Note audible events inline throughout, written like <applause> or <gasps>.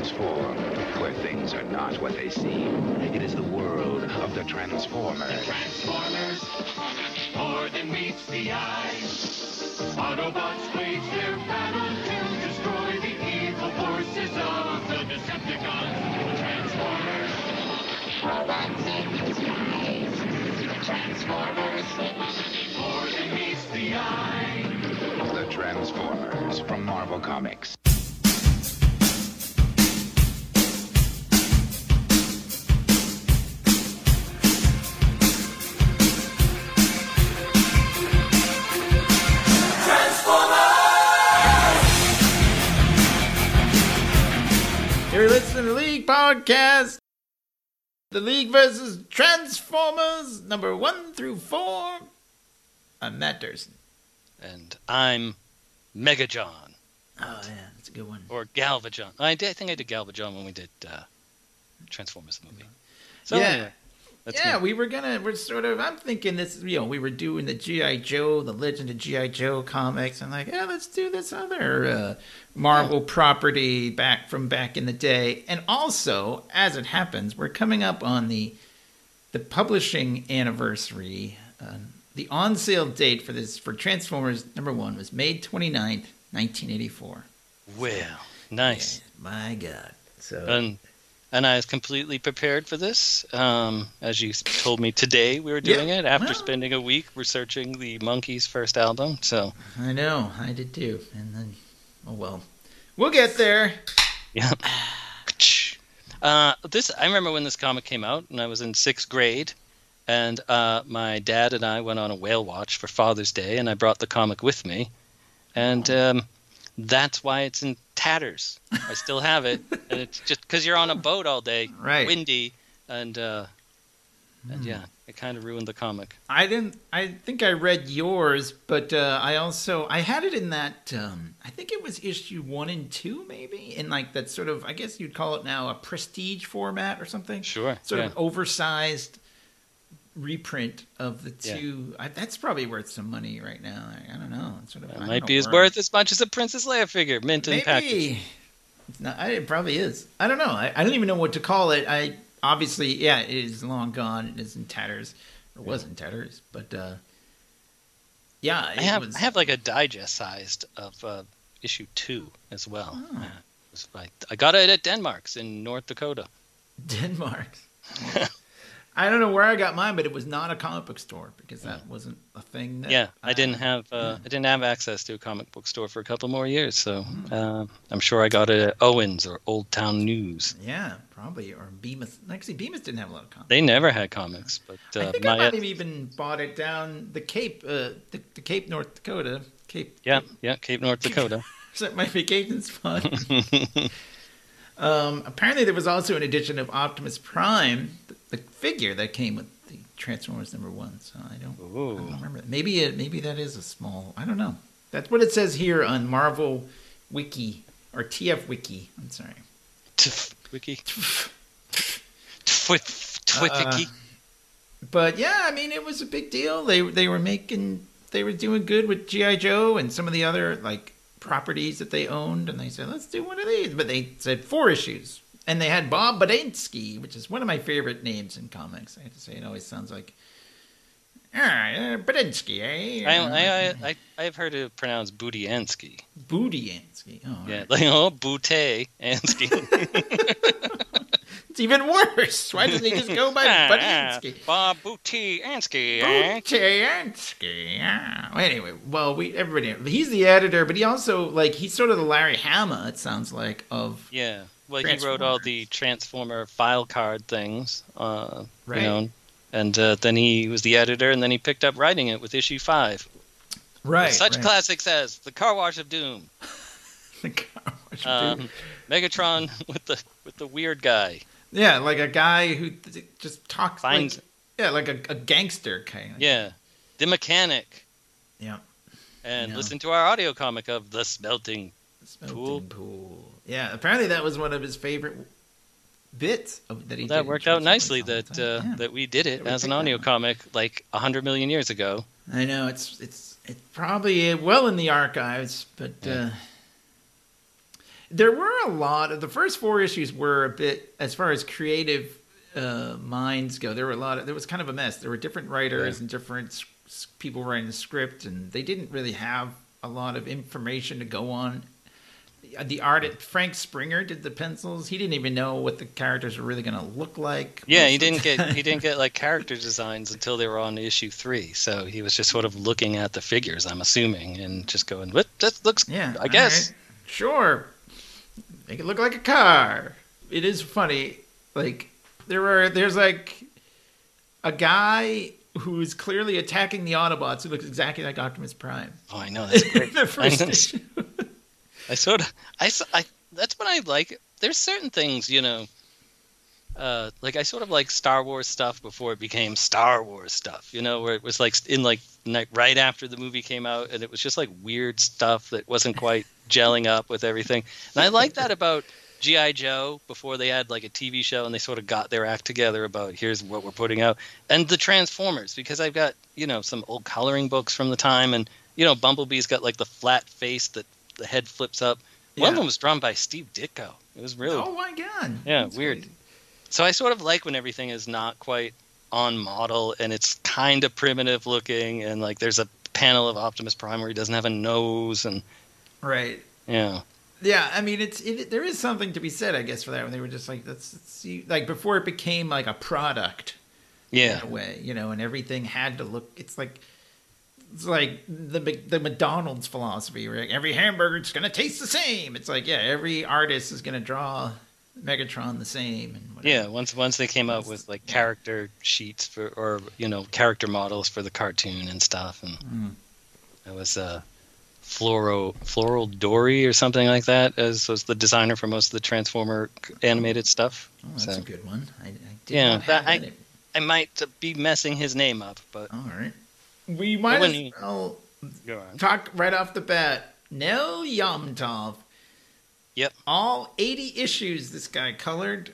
transform, where things are not what they seem. It is the world of the Transformers. Transformers, more than meets the eye. Autobots wage their battle to destroy the evil forces of the Decepticons. Transformers. Robots in disguise. Transformers. More than meets the eye. The Transformers from Marvel Comics. You're listening to the League Podcast. The League versus Transformers, number one through four. I'm Matt Durson. and I'm Mega John Oh, yeah, that's a good one. or Galvajon. I did. I think I did Galvajon when we did uh, Transformers the movie. So Yeah. anyway, that's yeah, me. we were gonna. We're sort of. I'm thinking this. You know, we were doing the GI Joe, the Legend of GI Joe comics. I'm like, yeah, let's do this other uh, Marvel property back from back in the day. And also, as it happens, we're coming up on the the publishing anniversary. Uh, the on sale date for this for Transformers number one was May 29th, 1984. Well, nice. Yeah, my God. So and I was completely prepared for this. Um, as you told me today, we were doing Yeah, it after well- spending a week researching the Monkees' first album. So I know, I did too. And then, oh well, we'll get there. yeah. <sighs> Uh, this I remember when this comic came out, and I was in sixth grade, and uh, my dad and I went on a whale watch for Father's Day, and I brought the comic with me, and um, that's why it's in tatters. I still have it, and it's just because you're on a boat all day, <laughs> Right. windy, and uh, and yeah, it kind of ruined the comic. I didn't. I think I read yours, but uh, I also I had it in that. Um, I think it was issue one and two, maybe in like that sort of. I guess you'd call it now a prestige format or something. Sure, Sort yeah. of oversized reprint of the Yeah. two. I, that's probably worth some money right now. I, I don't know. It's sort of. I It don't might be as worth as much as a Princess Leia figure, mint and package. Maybe. I, it probably is. I don't know. I, I don't even know what to call it. I obviously, yeah, it is long gone. It is in tatters, or was in tatters. But uh, yeah, I have was. I have like a digest sized of uh, issue two as well. Oh. Uh, it was like- I got it at Denmark's in North Dakota. Denmark. <laughs> I don't know where I got mine, but it was not a comic book store because that wasn't a thing. That Yeah, I didn't uh, have uh, I didn't have access to a comic book store for a couple more years, so Hmm. uh, I'm sure I got it at Owens or Old Town News. Yeah, probably or Bemis. Actually, Bemis didn't have a lot of comics. They never had comics, but uh, I think my I might have even bought it down the Cape, uh, the, the Cape, North Dakota. Cape. yeah yeah Cape North Dakota. <laughs> So be vacation spot. <laughs> um, apparently, there was also an edition of Optimus Prime, the, the figure that came with the Transformers number one. So I don't, I don't Ooh. remember. Maybe it, maybe that is a small. I don't know. That's what it says here on Marvel Wiki or TF Wiki. I'm sorry. Tf- Wiki. Twit Twitwiki. Uh, But yeah, I mean, it was a big deal. They they were making, they were doing good with GI Joe and some of the other like properties that they owned, and they said, let's do one of these. But they said four issues, and they had Bob Badinsky, which is one of my favorite names in comics. I have to say, it always sounds like. Ah, uh, Badinsky, eh? I, I, I, I've heard it pronounced Budiansky. Bootiansky. Oh, Yeah, right. like oh, Bute Ansky. it's even worse. Why doesn't he just go by <laughs> Badinsky? Bob Bute Ansky. Butiansky. Yeah. Anyway, well, we everybody he's the editor, but he also like he's sort of the Larry Hama. It sounds like of Yeah. Well, he wrote all the Transformer file card things, uh, Right. you know, and uh, then he was the editor, and then he picked up writing it with issue five. right. Such right. classics as the Car Wash of Doom, <laughs> The car wash um, dude. Megatron <laughs> with the with the weird guy. yeah, like a guy who just talks Finds- like yeah, like a, a gangster kind. of. Yeah, the mechanic, yeah. and Yeah. listen to our audio comic of the smelting. Smelting Pool. pool. Yeah, apparently that was one of his favorite bits of, that he did that worked out nicely that uh, Yeah. that we did it as an audio comic like a hundred million years ago. I know it's it's it's probably uh, well in the archives, but Yeah. uh, there were a lot of the first four issues were a bit as far as creative uh, minds go. There were a lot of there was kind of a mess. There were different writers Yeah. and different people writing the script, and they didn't really have a lot of information to go on. The art, Frank Springer did the pencils. He didn't even know what the characters were really going to look like. Yeah, he didn't get he didn't get like <laughs> character designs until they were on issue three. So he was just sort of looking at the figures, I'm assuming, and just going, "What? That looks, Yeah, I guess." alright. Sure. Make it look like a car. It is funny. Like there were there's like a guy who's clearly attacking the Autobots who looks exactly like Optimus Prime. Oh, I know that's great. <laughs> the first <laughs> issue. I sort of, I, I- that's what I like. There's certain things, you know, uh, like I sort of like Star Wars stuff before it became Star Wars stuff, you know, where it was like in like right after the movie came out, and it was just like weird stuff that wasn't quite gelling up with everything. And I like that about GI Joe before they had like a TV show and they sort of got their act together about here's what we're putting out, and the Transformers because I've got you know some old coloring books from the time, and you know Bumblebee's got like the flat face that the head flips up. One of them was drawn by Steve Ditko. It was really Oh my god. Yeah, That's weird. crazy. so I sort of like when everything is not quite on model and it's kind of primitive looking and like there's a panel of Optimus Prime where he doesn't have a nose and Right. yeah. Yeah, I mean, it's it, there is something to be said, I guess, for that when they were just like, see, like before it became like a product. Yeah. in a way, you know, and everything had to look. It's like it's like the the McDonald's philosophy, where like every hamburger is going to taste the same. It's like yeah, every artist is going to draw Megatron the same, and. Yeah, once once they came out with like character sheets for or you know, character models for the cartoon and stuff and Mm. it was uh Floro Floral Dory or something like that as was the designer for most of the Transformer animated stuff. Oh, that's So- a good one. I, I Yeah, that- I- I might be messing his name up, but All right, we might as he- well talk right off the bat. Nel Yomtov. Yep. All 80 issues this guy colored.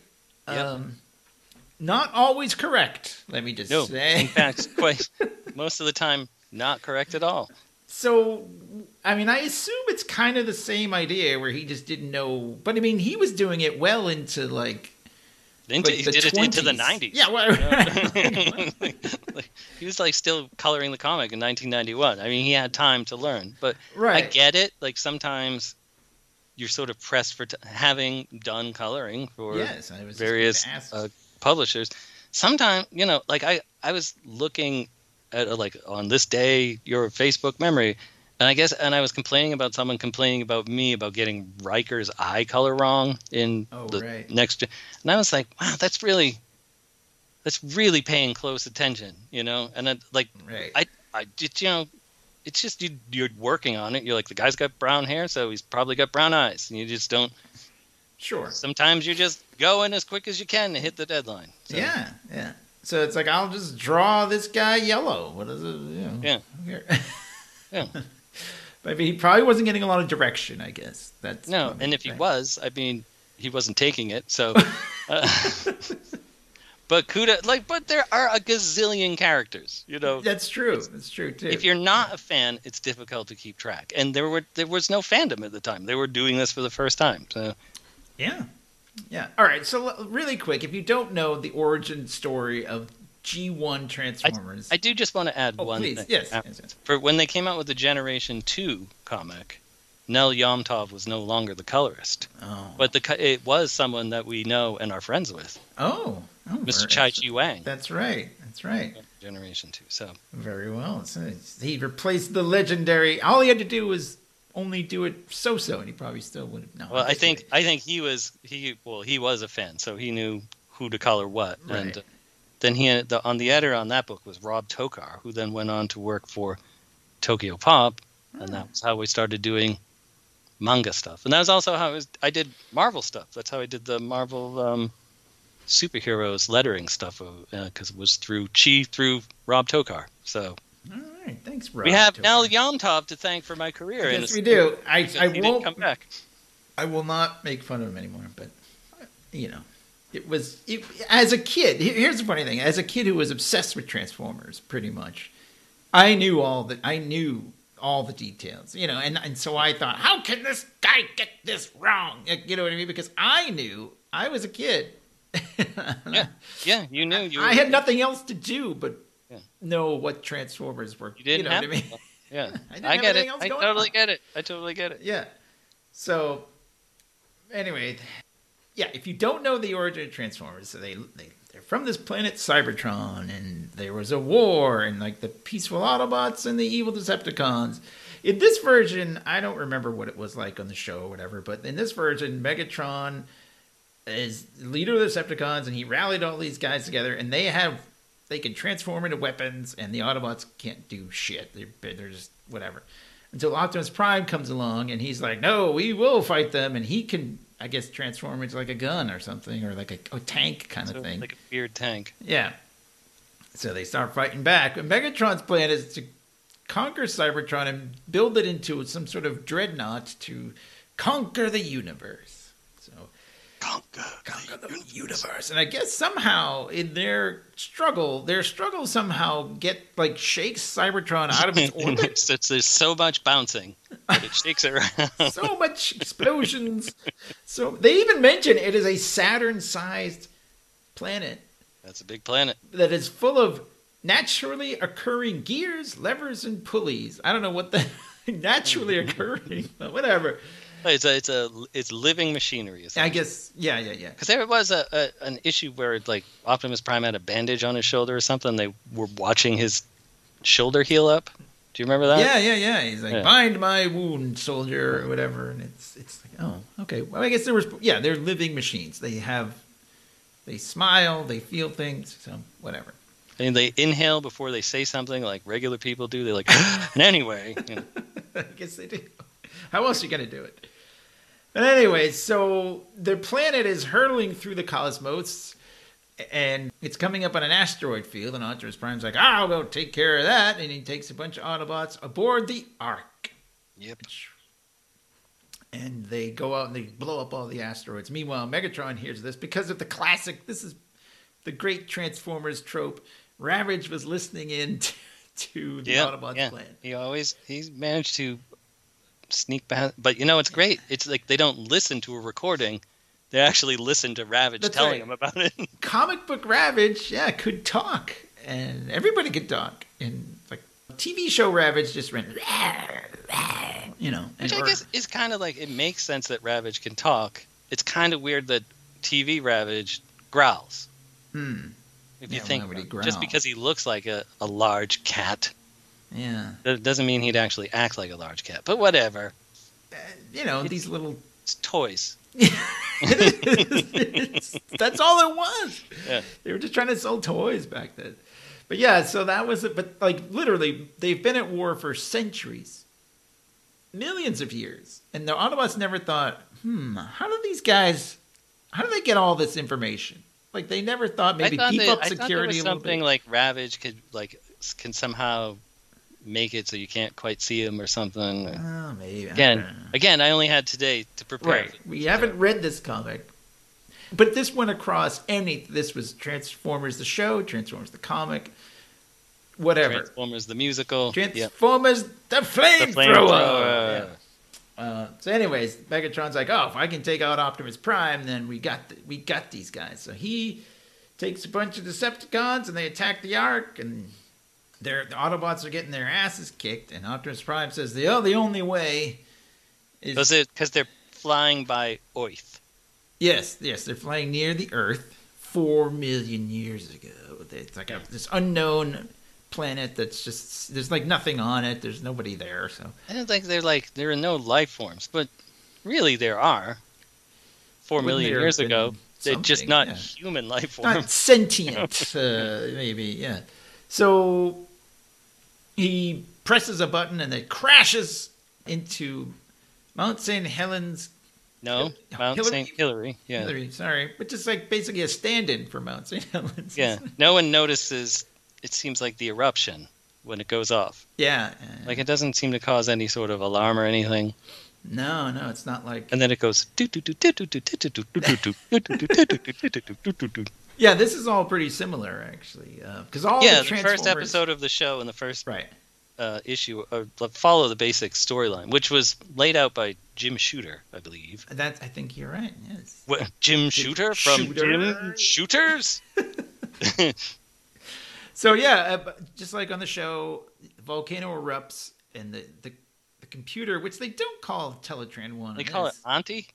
Yep. Um, not always correct, let me just No, say. in fact, <laughs> quite most of the time not correct at all. So, I mean, I assume it's kind of the same idea where he just didn't know. But I mean, he was doing it well into like, Into, he the did it into the '90s. Yeah, well, like, like, <laughs> <laughs> he was like still coloring the comic in 1991. I mean, he had time to learn, but right. I get it. Like sometimes you're sort of pressed for t- having done coloring for yes, I was just various going to ask. uh, publishers. Sometimes, you know, like I, I was looking at uh, like on this day your Facebook memory, and I guess, and I was complaining about someone complaining about me about getting Riker's eye color wrong in Oh, the right. next, and I was like, wow, that's really, that's really paying close attention, you know, and then like right. I, I did, you know, it's just you, you're working on it. You're like the guy's got brown hair, so he's probably got brown eyes, and you just don't. sure. Sometimes you're just going as quick as you can to hit the deadline. So, Yeah, yeah. So it's like I'll just draw this guy yellow. What is it? You know, Yeah. here. Yeah. <laughs> But I mean, he probably wasn't getting a lot of direction. I guess that's No, and if he was, I mean, he wasn't taking it. So, <laughs> uh, <laughs> but Kuda, like, but there are a gazillion characters. You know, That's true. That's true too. if you're not a fan, it's difficult to keep track. And there were there was no fandom at the time. They were doing this for the first time. So, Yeah. Yeah. All right. So really quick, if you don't know the origin story of G1 Transformers, I do just want to add oh one please, thing. yes, Uh, yes, yes. For when they came out with the Generation Two comic, Nel Yomtov was no longer the colorist, Oh. but the it was someone that we know and are friends with, oh. oh, Mr. Chai Chi Wang. That's right. That's right. Generation Two. So. Very well. So he replaced the legendary. All he had to do was only do it so-so, and he probably still would have. No. Well, I think. I think he was he well he was a fan, so he knew who to color what. Right. And then he the, on the editor on that book was Rob Tokar, who then went on to work for Tokyo Pop, and that was how we started doing manga stuff. And that was also how I, was, I did Marvel stuff. That's how I did the Marvel um, superheroes lettering stuff because it was through Chi through Rob Tokar. So All right. Thanks, Rob. we have Tokar. Nel Yomtov to thank for my career. Yes, we do. I I didn't come back. I will not make fun of him anymore. But you know, it was it, as a kid. Here's the funny thing: as a kid who was obsessed with Transformers, pretty much, I knew all that. I knew all the details, you know. And and so I thought, how can this guy get this wrong? You know what I mean? Because I knew I was a kid. <laughs> Yeah, yeah, you knew you. I had nothing else to do but Yeah. know what Transformers were. You didn't know have. what I mean? <laughs> Yeah, I I, get it. I totally on. get it. I totally get it. Yeah. So, anyway, yeah. If you don't know the origin of Transformers, so they they they're from this planet Cybertron, and there was a war, and like the peaceful Autobots and the evil Decepticons. In this version, I don't remember what it was like on the show or whatever, but in this version, Megatron is leader of the Decepticons, and he rallied all these guys together, and they have they can transform into weapons, and the Autobots can't do shit. They're they're just whatever. Until Optimus Prime comes along, and he's like, "No, we will fight them," and he can, I guess, transform into like a gun or something, or like a, a tank kind So, of thing. like a beard tank. Yeah. So they start fighting back. And Megatron's plan is to conquer Cybertron and build it into some sort of dreadnought to conquer the universe. Conquer. conquer the universe. And I guess somehow in their struggle, their struggle somehow get like shakes Cybertron out of its <laughs> orbit. It's- it's- there's so much bouncing that it shakes it around. <laughs> so much explosions. So they even mention it is a Saturn-sized planet That's a big planet. that is full of naturally occurring gears, levers, and pulleys. I don't know what the <laughs> naturally occurring, but whatever. It's a it's a it's living machinery. I guess, yeah, yeah, yeah. Because there was a, a an issue where like Optimus Prime had a bandage on his shoulder or something. They were watching his shoulder heal up. Do you remember that? Yeah, yeah, yeah. He's like, Yeah. bind my wound, soldier, or whatever. And it's, it's like, oh, okay. Well, I guess there was, yeah, they're living machines. They have, they smile, they feel things, so whatever. And they inhale before they say something like regular people do. They're like, <gasps> and anyway, you know, <laughs> I guess they do. How else are you going to do it? But anyway, so their planet is hurtling through the cosmos, and it's coming up on an asteroid field. And Optimus Prime's like, "I'll go take care of that," and he takes a bunch of Autobots aboard the Ark. yep. And they go out and they blow up all the asteroids. Meanwhile, Megatron hears this because of the classic. This is the great Transformers trope. Ravage was listening in to, <laughs> to the Yeah, Autobots' yeah. plan. He always he's managed to sneak back. But you know, it's great. It's like they don't listen to a recording; they actually listen to Ravage That's telling right. them about it. <laughs> comic book Ravage, yeah, could talk, and everybody could talk. And like TV show Ravage just went, <laughs> you know. And, Which I or- guess is kind of like it makes sense that Ravage can talk. It's kind of weird that TV Ravage growls. hmm, If you think why would he about it. just because he looks like a, a large cat, yeah, that doesn't mean he'd actually act like a large cat. But whatever, Uh, you know these little. it's toys. <laughs> That's all it was. Yeah. They were just trying to sell toys back then. But yeah, so that was it. But like literally, they've been at war for centuries, millions of years, and the Autobots never thought, hmm, how do these guys, how do they get all this information? Like they never thought maybe I thought beef they- up I thought there security was something like Ravage could like can somehow make it so you can't quite see them or something. Oh, maybe Again, don't again, I only had today to prepare. right? We haven't read this comic, but this went across any. This was Transformers the show, Transformers the comic, whatever. Transformers the musical. Yep. Transformers the The flamethrower. flamethrower. Uh, so, anyways, Megatron's like, "Oh, if I can take out Optimus Prime, then we got the, we got these guys." So he takes a bunch of Decepticons and they attack the Ark, and they're, the Autobots are getting their asses kicked. And Optimus Prime says, "The oh, the only way is it because they're flying by Earth. yes, yes, they're flying near the Earth four million years ago. It's like a, this unknown planet that's just there's like nothing on it. There's nobody there. So I don't think they're like there are no life forms, but really there are. Four Wouldn't million years ago, they're just not Yeah. human life forms. not sentient, <laughs> uh, maybe, yeah. So he presses a button and it crashes into Mount St. Helens. No, Hil- Mount Hillary? St. Hillary. Yeah, Hillary, sorry, But just like basically a stand-in for Mount St. Helens. yeah. No one notices. It seems like the eruption when it goes off. yeah. uh, Like it doesn't seem to cause any sort of alarm or anything. no, no, it's not like. And then it goes. Yeah, this is all pretty similar actually, because all Yeah, the the first episode of the show and the first right? uh, issue or follow the basic storyline, which was laid out by Jim Shooter, I believe. That's I think you're right. Yes. What, Jim Shooter from Shooter? Jim <laughs> Shooters? So yeah, uh, just like on the show, the volcano erupts and the the, the computer, which they don't call Teletran one. They call it. Aunty.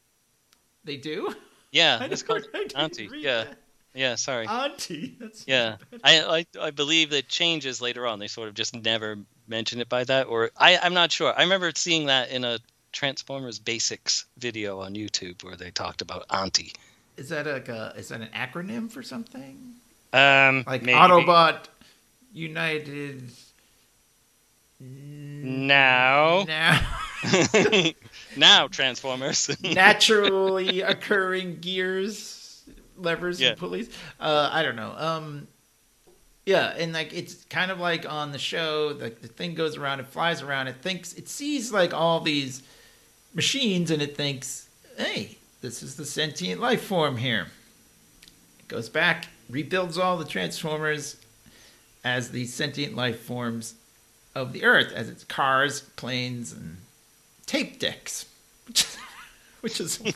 They do. Yeah, <laughs> it's called Aunty. Yeah, that. Yeah. Sorry. Aunty. That's Yeah, I, I I believe that changes later on. They sort of just never mention it by that, or I I'm not sure. I remember seeing that in a Transformers Basics video on YouTube where they talked about Aunty. Is that like a is that an acronym for something? Um, Like maybe. Autobot United. Now, <laughs> Now, <laughs> now Transformers. <laughs> naturally occurring gears, levers, Yeah. and pulleys. Uh, I don't know. Um, yeah, and like it's kind of like on the show, like the thing goes around, it flies around, it thinks, it sees like all these machines, and it thinks, hey, this is the sentient life form here. It goes back, rebuilds all the Transformers as the sentient life forms of the Earth, as its cars, planes, and tape decks, <laughs> which is <laughs>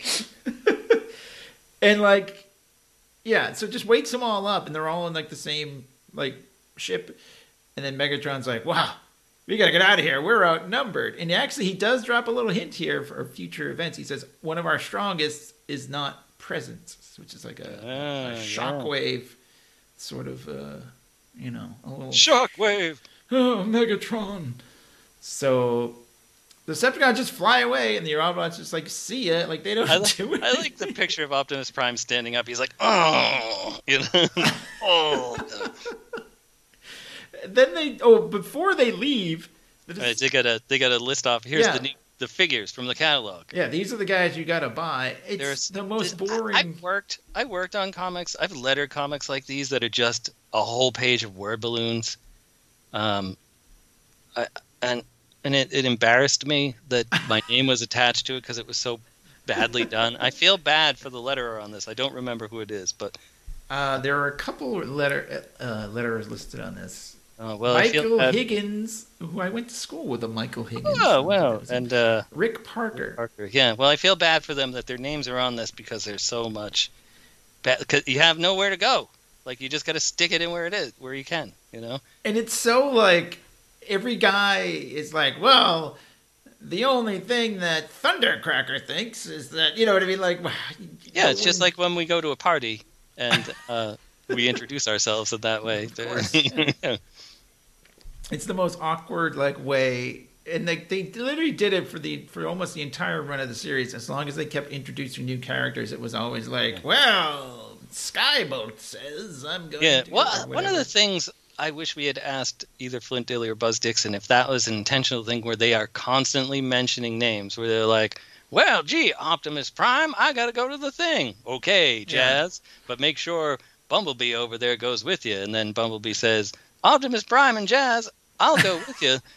<laughs> and like, yeah. So just wakes them all up, and they're all in like the same like ship, and then Megatron's like, "Wow, we gotta get out of here. We're outnumbered." And actually, he does drop a little hint here for future events. He says one of our strongest is not present, which is like a, Ah, a yeah. shockwave sort of, uh, you know, a little Shockwave. oh, Megatron. So the Decepticons just fly away, and the Autobots just like see it, like they don't I <laughs> like, do it. I like the picture of Optimus Prime standing up. He's like, oh, you know, <laughs> oh. Then they oh before they leave, the right, they got a they gotta list off. Here's Yeah. the new, the figures from the catalog. yeah, these are the guys you gotta buy. It's There's the most th- I- boring. I've worked. I worked on comics. I've lettered comics like these that are just a whole page of word balloons. Um, I, and and it, it embarrassed me that my <laughs> name was attached to it because it was so badly done. I feel bad for the letterer on this. I don't remember who it is, but Uh, there are a couple letter uh, letters listed on this. uh, well, Michael. Higgins, who I went to school with, a Michael Higgins. Oh well, and uh, Rick Parker. Parker. Yeah, well, I feel bad for them that their names are on this because there's so much. Bad, cause you have nowhere to go. Like you just got to stick it in where it is, where you can. You know. And it's so like every guy is like, well, the only thing that Thundercracker thinks is that you know what I mean. Like, Yeah, it's just like when we go to a party and uh, we introduce ourselves in that way. course, <laughs> yeah. it's the most awkward like way. And they, they literally did it for the for almost the entire run of the series. As long as they kept introducing new characters, it was always like, well, Skybolt says I'm going. yeah. to, Well, one of the things I wish we had asked either Flint Dille or Buzz Dixon if that was an intentional thing where they are constantly mentioning names, where they're like, "Well, gee, Optimus Prime, I got to go to the thing." Okay, Jazz, but make sure Bumblebee over there goes with you. And then Bumblebee says, "Optimus Prime and Jazz, I'll go with you." <laughs>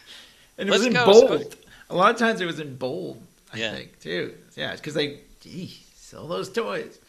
And it was in Let's go, bold. A lot of times it was in bold, I Yeah. think, too. Yeah, because they, geez, sell those toys.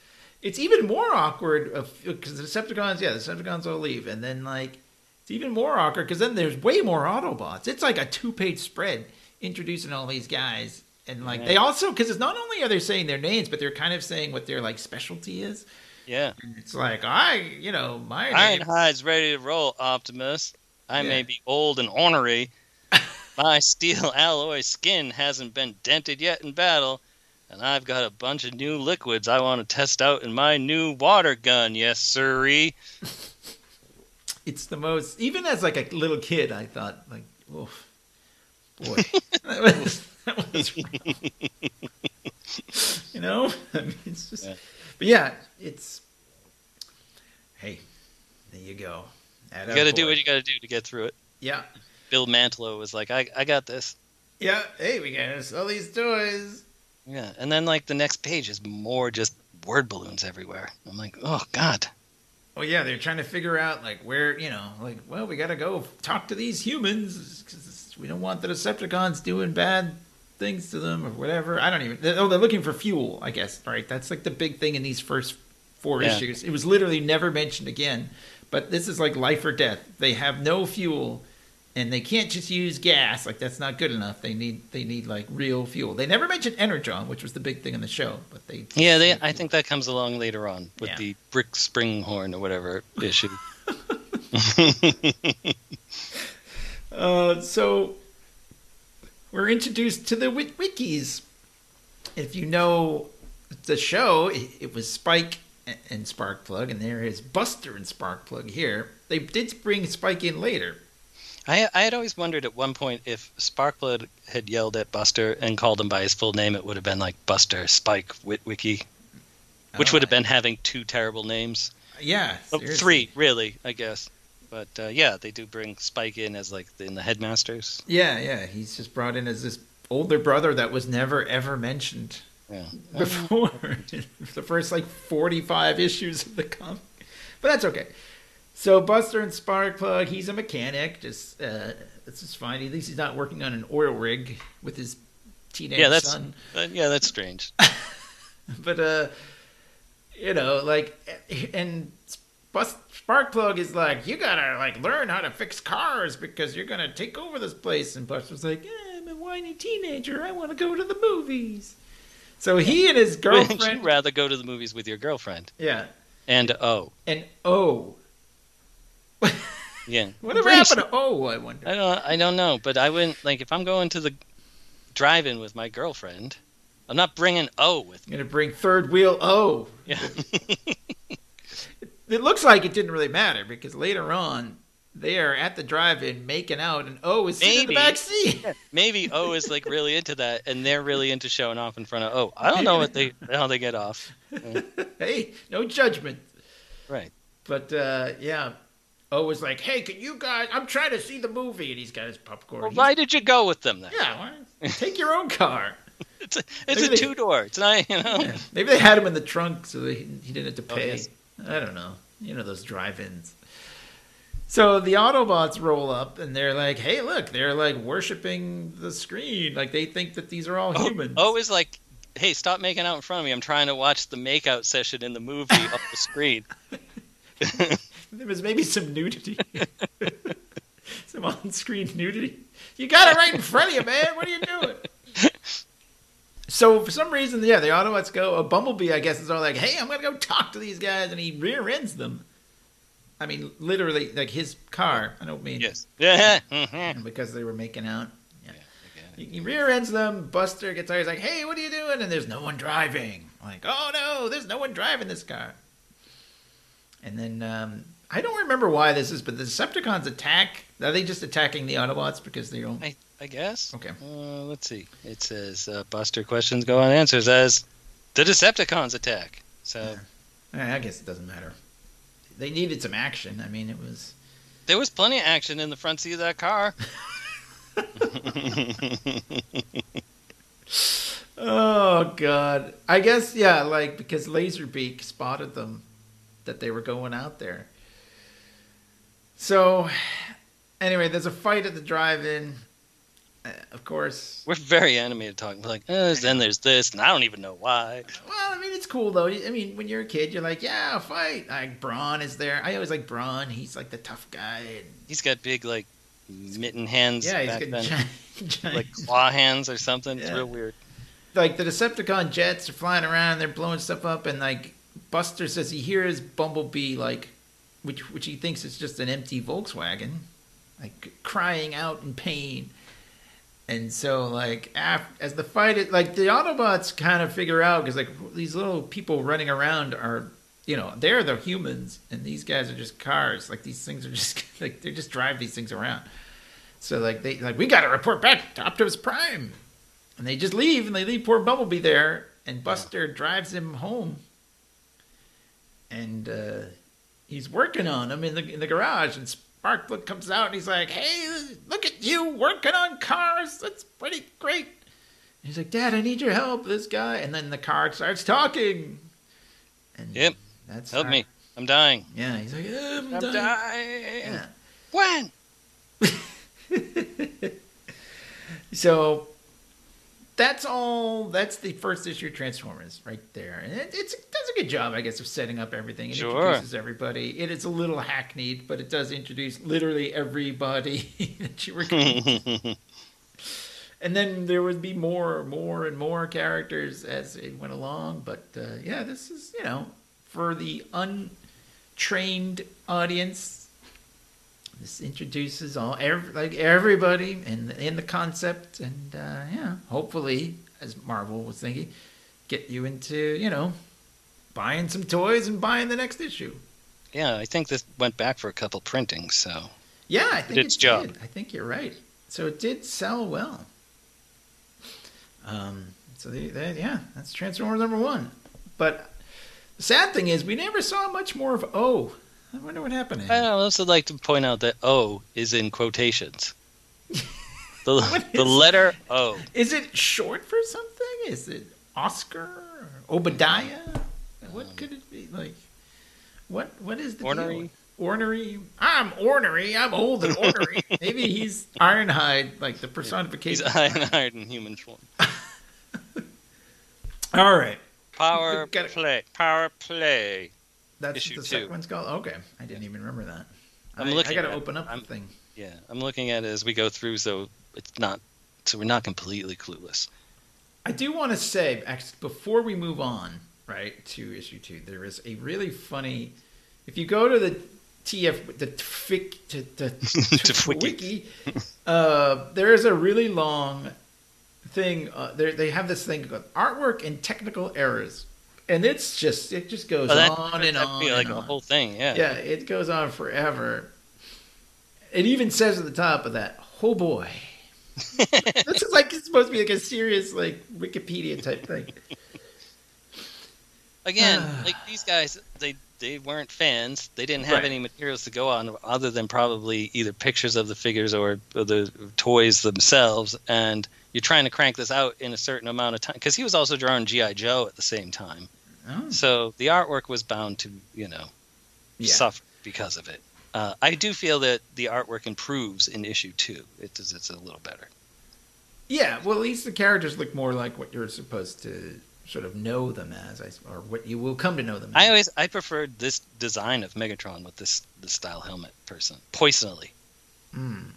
It's even more awkward because the Decepticons, yeah, the Decepticons all leave. And then, like, it's even more awkward because then there's way more Autobots. It's like a two page spread introducing all these guys. And, like, Yeah. they also, because it's not only are they saying their names, but they're kind of saying what their, like, specialty is. Yeah. It's like, I, you know, my name. Ironhide's ready to roll, Optimus. I Yeah. may be old and ornery. <laughs> My steel alloy skin hasn't been dented yet in battle, and I've got a bunch of new liquids I want to test out in my new water gun. Yes, sirree. It's the most even as like a little kid i thought like oof boy <laughs> that was, that was <laughs> you know <laughs> i mean it's just Yeah. but yeah it's hey there you go You got to do what you got to do to get through it. yeah Bill Mantlo was like, I, I got this. yeah hey we got all these toys Yeah, and then like the next page is more just word balloons everywhere. I'm like, oh god. Oh yeah they're trying to figure out like where you know like well we gotta go talk to these humans because we don't want the decepticons doing bad things to them or whatever i don't even oh they're looking for fuel i guess right that's like the big thing in these first four Yeah. issues it was literally never mentioned again But this is like life or death. They have no fuel, and they can't just use gas. Like that's not good enough. They need they need like real fuel. They never mentioned energon, which was the big thing in the show. But they Yeah, they, I think that comes along later on with Yeah. the brick spring horn or whatever issue. <laughs> Uh, so we're introduced to the wikis. If you know the show, it, it was Spike and, and Sparkplug, and there is Buster and Sparkplug here. They did bring Spike in later. I, I had always wondered at one point if Sparkplug had yelled at Buster and called him by his full name, it would have been like Buster Spike Witwicky, which Oh, would have been having two terrible names. Yeah, Oh, three, really, I guess. But uh, yeah, they do bring Spike in as like in the headmasters. Yeah, yeah. He's just brought in as this older brother that was never ever mentioned Yeah. <laughs> before. <laughs> the first like forty-five issues of the comic, but that's okay. So Buster and Sparkplug, he's a mechanic. Just uh, this is fine. At least he's not working on an oil rig with his teenage Yeah, that's son. uh, yeah, that's strange. <laughs> But uh, you know, like, and Bus- Sparkplug is like, you gotta like learn how to fix cars because you're gonna take over this place. And Buster's like, eh, I'm a whiny teenager. I want to go to the movies. So he and his girlfriend. <laughs> Wouldn't you girlfriend, rather go to the movies with your girlfriend? yeah, And oh, and oh, <laughs> yeah. whatever Bring happened to oh? I wonder. I don't I don't know, but I wouldn't like if I'm going to the drive-in with my girlfriend. I'm not bringing O with I'm me. gonna bring third wheel oh. Yeah. <laughs> It looks like it didn't really matter because later on they are at the drive-in making out, and oh is sitting in the Maybe. back seat. Maybe O is like really into that, and they're really into showing off in front of O. I don't know what they <laughs> how they get off. hey, no judgment. Right. But uh, yeah, O was like, "Hey, can you guys? I'm trying to see the movie," and he's got his popcorn. Well, why did you go with them then? Yeah, take your own car. <laughs> It's a, it's Maybe a two door. It's not you know. Yeah. Maybe they had him in the trunk so they, he didn't have to Oh, pay. yes. I don't know. You know those drive-ins. So the Autobots roll up and they're like, "Hey, look! They're like worshiping the screen. Like they think that these are all oh, humans." Oh, o is like, hey, stop making out in front of me. I'm trying to watch the makeout session in the movie off the screen. <laughs> <laughs> There was maybe some nudity. <laughs> some on-screen nudity. You got it right in front of you, man. What are you doing? So for some reason, yeah, the Autobots go. A Bumblebee, I guess, is all like, "Hey, I'm gonna go talk to these guys," and he rear ends them. I mean, literally, like his car. I don't mean Yes. Yeah. <laughs> Mhm. because they were making out. Yeah, He, he rear ends them. Buster gets out. He's like, "Hey, what are you doing?" And there's no one driving. like, oh no, there's no one driving this car. And then um, I don't remember why this is, but the Decepticons attack. Are they just attacking the Autobots because they don't? I, I guess. Okay. Uh, let's see. It says uh, Buster questions go unanswered as the Decepticons attack. So Eh, I guess it doesn't matter. They needed some action. I mean, it was. there was plenty of action in the front seat of that car. <laughs> Oh God! I guess yeah, like because Laserbeak spotted them that they were going out there. So, anyway, there's a fight at the drive-in. Uh, of course. We're very animated talking. We're like, oh, then there's this, and I don't even know why. Well, I mean, it's cool though. I mean, when you're a kid, you're like, yeah, fight. Like Brawn is there. I always like Brawn. He's like the tough guy. And, He's got big like mitten hands yeah, back he's got then, giant, <laughs> giant <laughs> like claw hands or something. It's real weird. like the Decepticon jets are flying around, they're blowing stuff up, and like Buster says he hears Bumblebee like, which which he thinks is just an empty Volkswagen, like crying out in pain. And so like af as the fight is like the Autobots kind of figure out because like these little people running around are you know they're the humans and these guys are just cars like these things are just <laughs> like they just drive these things around. So like they like we got to report back to Optimus Prime. And they just leave, and they leave poor Bumblebee there, and Buster drives him home. And uh, he's working on him in the in the garage, and Sparkplug comes out, and he's like, "Hey, look at you working on cars. That's pretty great." And he's like, "Dad, I need your help. This guy." And then the car starts talking. And Yep. That's Help how- me, I'm dying. Yeah, he's like, "I'm, I'm dying." dying. Yeah. When? <laughs> so that's all. That's the first issue of Transformers right there, and it, it's it does a good job, I guess, of setting up everything. It Sure. introduces everybody. It is a little hackneyed, but it does introduce literally everybody <laughs> that you were. <laughs> and then there would be more, more, and more characters as it went along. But uh, yeah, this is you know for the untrained audience. This introduces all every, like everybody in the, in the concept, and uh, yeah, hopefully, as Marvel was thinking, get you into you know buying some toys and buying the next issue. yeah, I think this went back for a couple printings, so Yeah, I think its it job. did. I think you're right. So it did sell well. Um, so they, they, yeah, that's Transformer number one. But the sad thing is, we never saw much more of O. I wonder what happened. To I him. would also like to point out that O is in quotations. <laughs> The, the letter O. Is it short for something? Is it Oscar? Obadiah? What could it be? Like, what? What is the Ornery? deal? Ornery. I'm ornery. I'm old and ornery. <laughs> Maybe he's Ironhide, like the personification. He's personification. iron in human form. <laughs> All right. Power Got it. play. Power play. That's Issue the two. second one's called. Okay, I didn't even remember that. I'm I, looking I got to open up I'm- the thing. Yeah, I'm looking at it as we go through, so it's not. So we're not completely clueless. I do want to say, before we move on, right to issue two, there is a really funny. If you go to the TF, the Tfic, <laughs> wiki, uh, there is a really long thing. Uh, they have this thing called artwork and technical errors, and it's just it just goes Oh, that- on and on. be like a whole thing. Yeah. Yeah, it goes on forever. It even says at the top of that, "Oh boy." <laughs> this is like it's supposed to be like a serious like Wikipedia type thing. Again, <sighs> like these guys, they they weren't fans. They didn't have Right. any materials to go on other than probably either pictures of the figures or the toys themselves. And you're trying to crank this out in a certain amount of time because he was also drawing GI Joe at the same time. Oh, So the artwork was bound to, you know, yeah. suffer because of it. Uh, I do feel that the artwork improves in issue two. It is, it's a little better. Yeah, well, at least the characters look more like what you're supposed to sort of know them as, or what you will come to know them as. I always I preferred this design of Megatron with this this style helmet person. Poisonally. Hmm.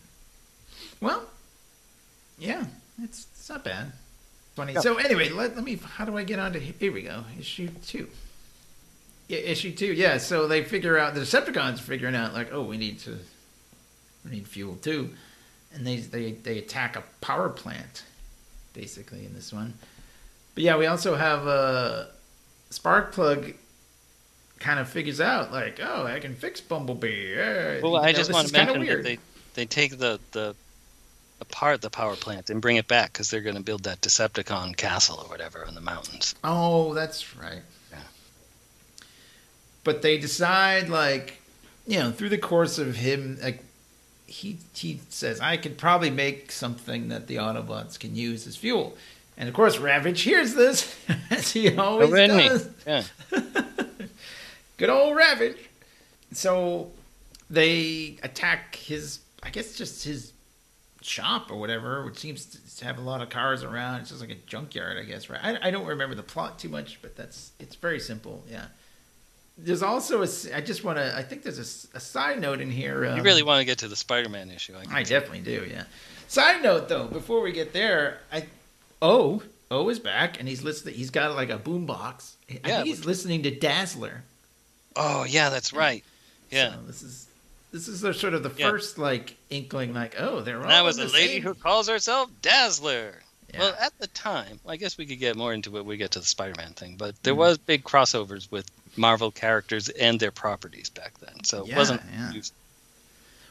Well, yeah, it's, it's not bad. Funny. Yeah. So anyway, let, let me. How do I get on to here? We go. Issue two. Yeah, issue two. Yeah. So they figure out the Decepticons are figuring out like, oh, we need to, we need fuel too, and they they they attack a power plant, basically in this one. But yeah, we also have a uh, Sparkplug. Kind of figures out like, oh, I can fix Bumblebee. Yeah, Well, you I know, just want to mention that they they take the the apart the power plant and bring it back because they're going to build that Decepticon castle or whatever in the mountains. Oh, that's right. Yeah. But they decide, like, you know, through the course of him, like, he he says, I could probably make something that the Autobots can use as fuel. And of course, Ravage hears this, <laughs> as he always Already. does. Yeah. <laughs> Good old Ravage. So they attack his, I guess, just his shop or whatever, which seems to have a lot of cars around. It's just like a junkyard, I guess, right? I, I don't remember the plot too much, but that's it's very simple. Yeah. There's also a. I just want to. I think there's a side note in here. Um, you really want to get to the Spider-Man issue? I, I definitely do. Yeah. Side note though, before we get there, I oh O is back and he's listening. He's got like a boom box. I Yeah, think he's listening to Dazzler. Oh yeah, that's right. Yeah. So this is this is the, sort of the Yeah. first like inkling, like oh, they're all And that was a the lady same- who calls herself Dazzler. Yeah. Well, at the time, I guess we could get more into it when we get to the Spider-Man thing, but there Mhm. was big crossovers with Marvel characters and their properties back then, so it wasn't. yeah.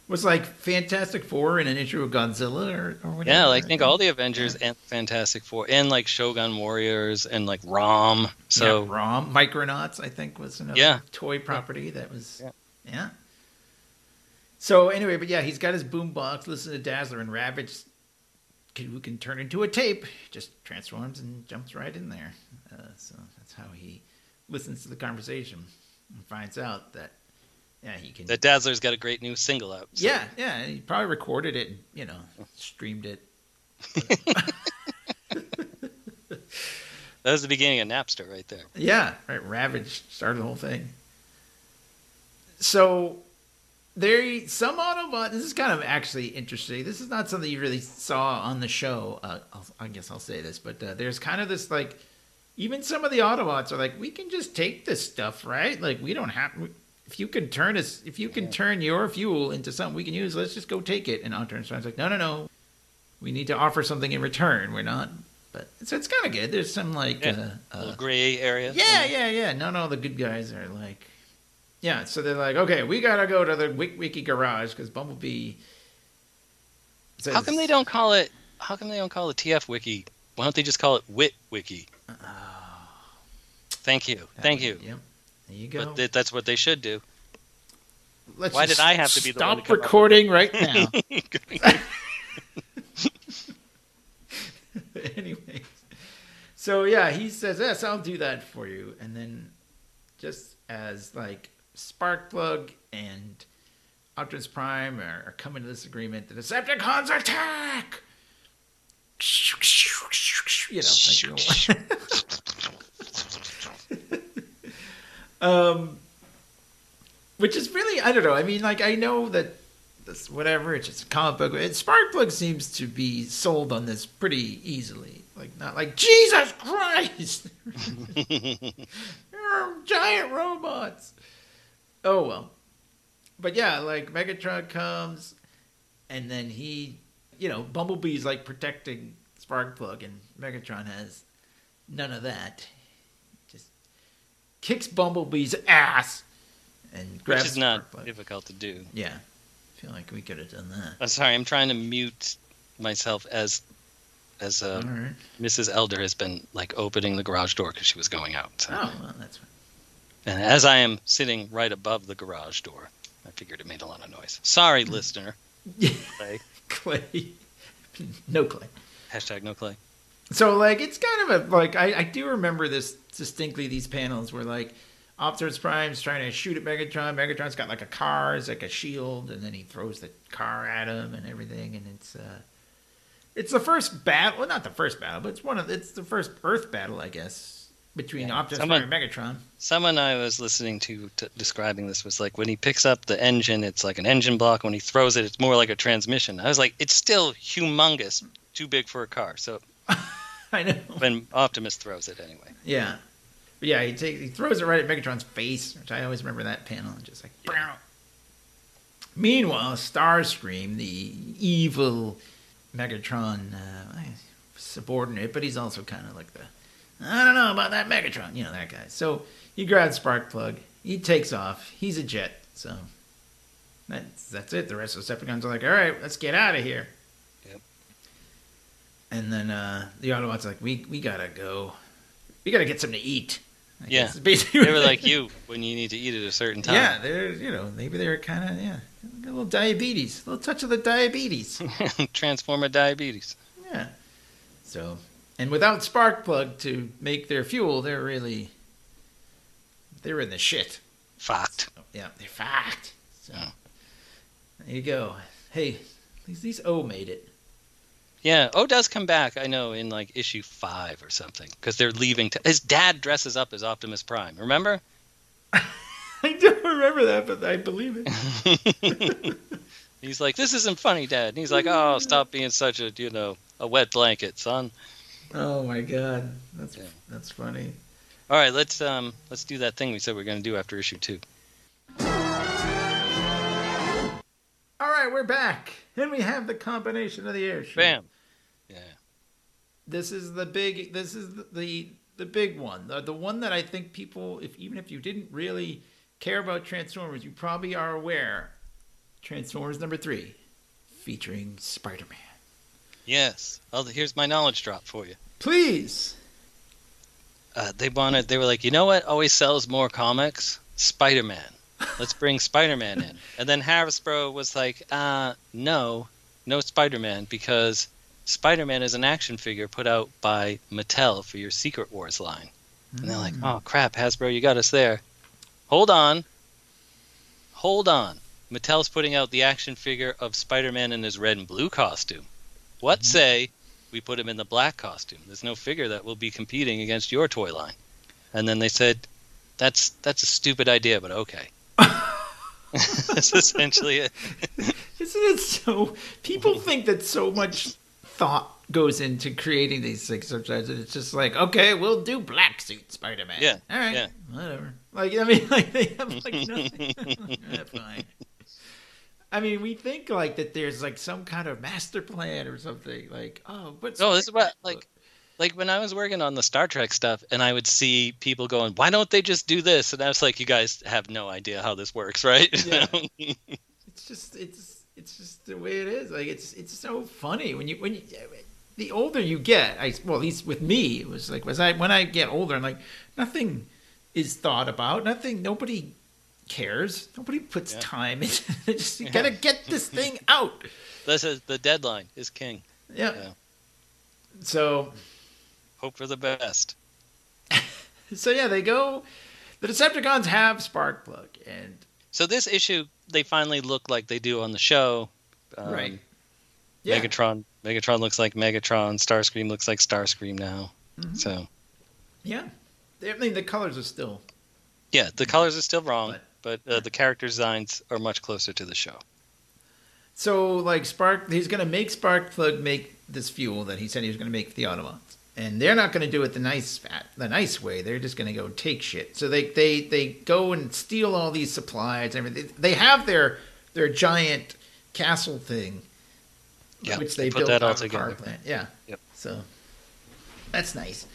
was like Fantastic Four in an issue of Godzilla or, or whatever. Yeah, like I think all the Avengers and Fantastic Four and like Shogun Warriors and like Rom. So yeah, Rom Micronauts, I think, was another Yeah. toy property that was Yeah. So anyway, but yeah, he's got his boom box, listen to Dazzler and Ravage can, who can turn into a tape, just transforms and jumps right in there. Uh, so that's how he listens to the conversation and finds out that yeah he can that Dazzler's got a great new single out. so- yeah yeah he probably recorded it, and, you know, streamed it. <laughs> That was the beginning of Napster right there. Yeah, right. Ravage started the whole thing. So there, some Autobot. This is kind of actually interesting. This is not something you really saw on the show. Uh, I'll, I guess I'll say this, but uh, there's kind of this like, even some of the Autobots are like, we can just take this stuff, right? Like we don't have. If you can turn us, if you can turn your fuel into something we can use, let's just go take it. And Prime's like, no, no, no. We need to offer something in return. We're not. But so it's kind of good. There's some like. Yeah. Uh, uh, gray area. yeah, yeah, yeah. None of the good guys are like, yeah. So they're like, okay, we gotta go to the Witwicky garage because Bumblebee. Says, How come they don't call it? How come they don't call it TF Wiki? Why don't they just call it Wit Wiki? Thank you, thank you. Yep. There you go. But th- that's what they should do. Let's why did I have to be the one to stop come up with recording right <laughs> now? <laughs> Anyways, so yeah, he says, "Yes, I'll do that for you." And then, just as like Sparkplug and Optimus Prime are, are coming to this agreement, the Decepticons attack. You know, like, <laughs> um, which is really I don't know. I mean, like I know that this whatever it's just a comic book. It, Sparkplug seems to be sold on this pretty easily. Like not like Jesus Christ, <laughs> <laughs> You're giant robots. Oh well, but yeah, like Megatron comes, and then he, you know, Bumblebee's like protecting Sparkplug, and Megatron has none of that. Just kicks Bumblebee's ass and grabs Which is not Sparkplug. difficult to do. Yeah, I feel like we could have done that. I'm sorry, I'm trying to mute myself as as uh, right. Mrs. Elder has been like opening the garage door because she was going out. So. Oh well, that's fine. And as I am sitting right above the garage door, I figured it made a lot of noise. Sorry, listener. Clay. <laughs> clay. no clay. Hashtag no clay. So like it's kind of a like I, I do remember this distinctly. These panels where like Optimus Prime's trying to shoot at Megatron. Megatron's got like a car, it's like a shield, and then he throws the car at him and everything. And it's uh, it's the first battle. Well, not the first battle, but it's one of it's the first Earth battle, I guess, between Yeah. Optimus Someone- Prime and Megatron. Someone I was listening to t- describing this was like when he picks up the engine, it's like an engine block. When he throws it, it's more like a transmission. I was like, it's still humongous, too big for a car. So <laughs> I know. when Optimus throws it anyway. Yeah. But yeah, he takes he throws it right at Megatron's face, which I always remember that panel, and just like. "Brow." Meanwhile, Starscream, the evil Megatron uh, subordinate, but he's also kind of like the I don't know about that Megatron, you know that guy. So he grabs Sparkplug, he takes off. He's a jet, so that's that's it. The rest of the Decepticons are like, all right, let's get out of here. Yep. And then uh, the Autobots like, we we gotta go. We gotta get something to eat. Yeah. basically They were like <laughs> you when you need to eat at a certain time. Yeah, they're you know maybe they're kind of yeah a little diabetes, a little touch of the diabetes. <laughs> Transformer diabetes. yeah. So, and without Sparkplug to make their fuel, they're really they're in the shit. Fucked. Yeah, they're fucked. So Yeah. there you go. Hey, at least these O made it. Yeah, O does come back. I know in like issue five or something because they're leaving. His dad dresses up as Optimus Prime. Remember? <laughs> I don't remember that, but I believe it. <laughs> he's like, "This isn't funny, Dad." And he's like, "Oh, stop being such a you know a wet blanket, son." Oh my god, that's Yeah. that's funny. All right, let's um let's do that thing we said we are going to do after issue two. All right, we're back, and we have the combination of the airship. Bam. Yeah. this is the big this is the the, the big one the, the one that i think people if even if you didn't really care about transformers you probably are aware transformers number three featuring spider-man Yes. Oh, here's my knowledge drop for you. please Uh, they wanted. They were like, you know what? Always sells more comics. Spider-Man. Let's bring Spider-Man in. <laughs> And then Hasbro was like, uh, no, no Spider-Man because Spider-Man is an action figure put out by Mattel for your Secret Wars line. And they're like, oh crap, Hasbro, you got us there. Hold on. Hold on. Mattel's putting out the action figure of Spider-Man in his red and blue costume. What say we put him in the black costume. There's no figure that will be competing against your toy line. And then they said, that's that's a stupid idea, but okay. <laughs> That's essentially it. <laughs> Isn't it so? People think that so much thought goes into creating these things sometimes, and it's just like, okay, we'll do black suit Spider Man. Yeah, all right, yeah. whatever. Like, I mean, <laughs> like they have like nothing. Yeah, fine. I mean, we think like that. There's like some kind of master plan or something. Like, oh, what's No, this is what like like when I was working on the Star Trek stuff and I would see people going, Why don't they just do this? And I was like, You guys have no idea how this works, <laughs> right? Yeah. <laughs> it's just it's it's just the way it is. Like it's it's so funny when you when you the older you get. I well at least with me it was like was I when I get older I'm like nothing is thought about. Nothing. Nobody cares. Nobody puts Yeah. time into it. <laughs> Just you gotta get this thing <laughs> out. this is the deadline is king. Yeah. Yeah. So Hope for the best. <laughs> so yeah, they go. The Decepticons have Sparkplug, and So this issue they finally look like they do on the show. Um, right. Yeah. Megatron Megatron looks like Megatron, Starscream looks like Starscream now. Mhm. So Yeah. I mean the colors are still yeah, the colors are still wrong, But- but, uh, the character designs are much closer to the show. So like Spark, he's gonna make Sparkplug make this fuel that he said he was gonna make for the Autobots, and they're not gonna do it the nice the nice way. They're just gonna go take shit. So they they they go and steal all these supplies. and everything. They have their their giant castle thing, Yeah, which they, put built that all out of the power together. plant. Yeah. Yep. So that's nice.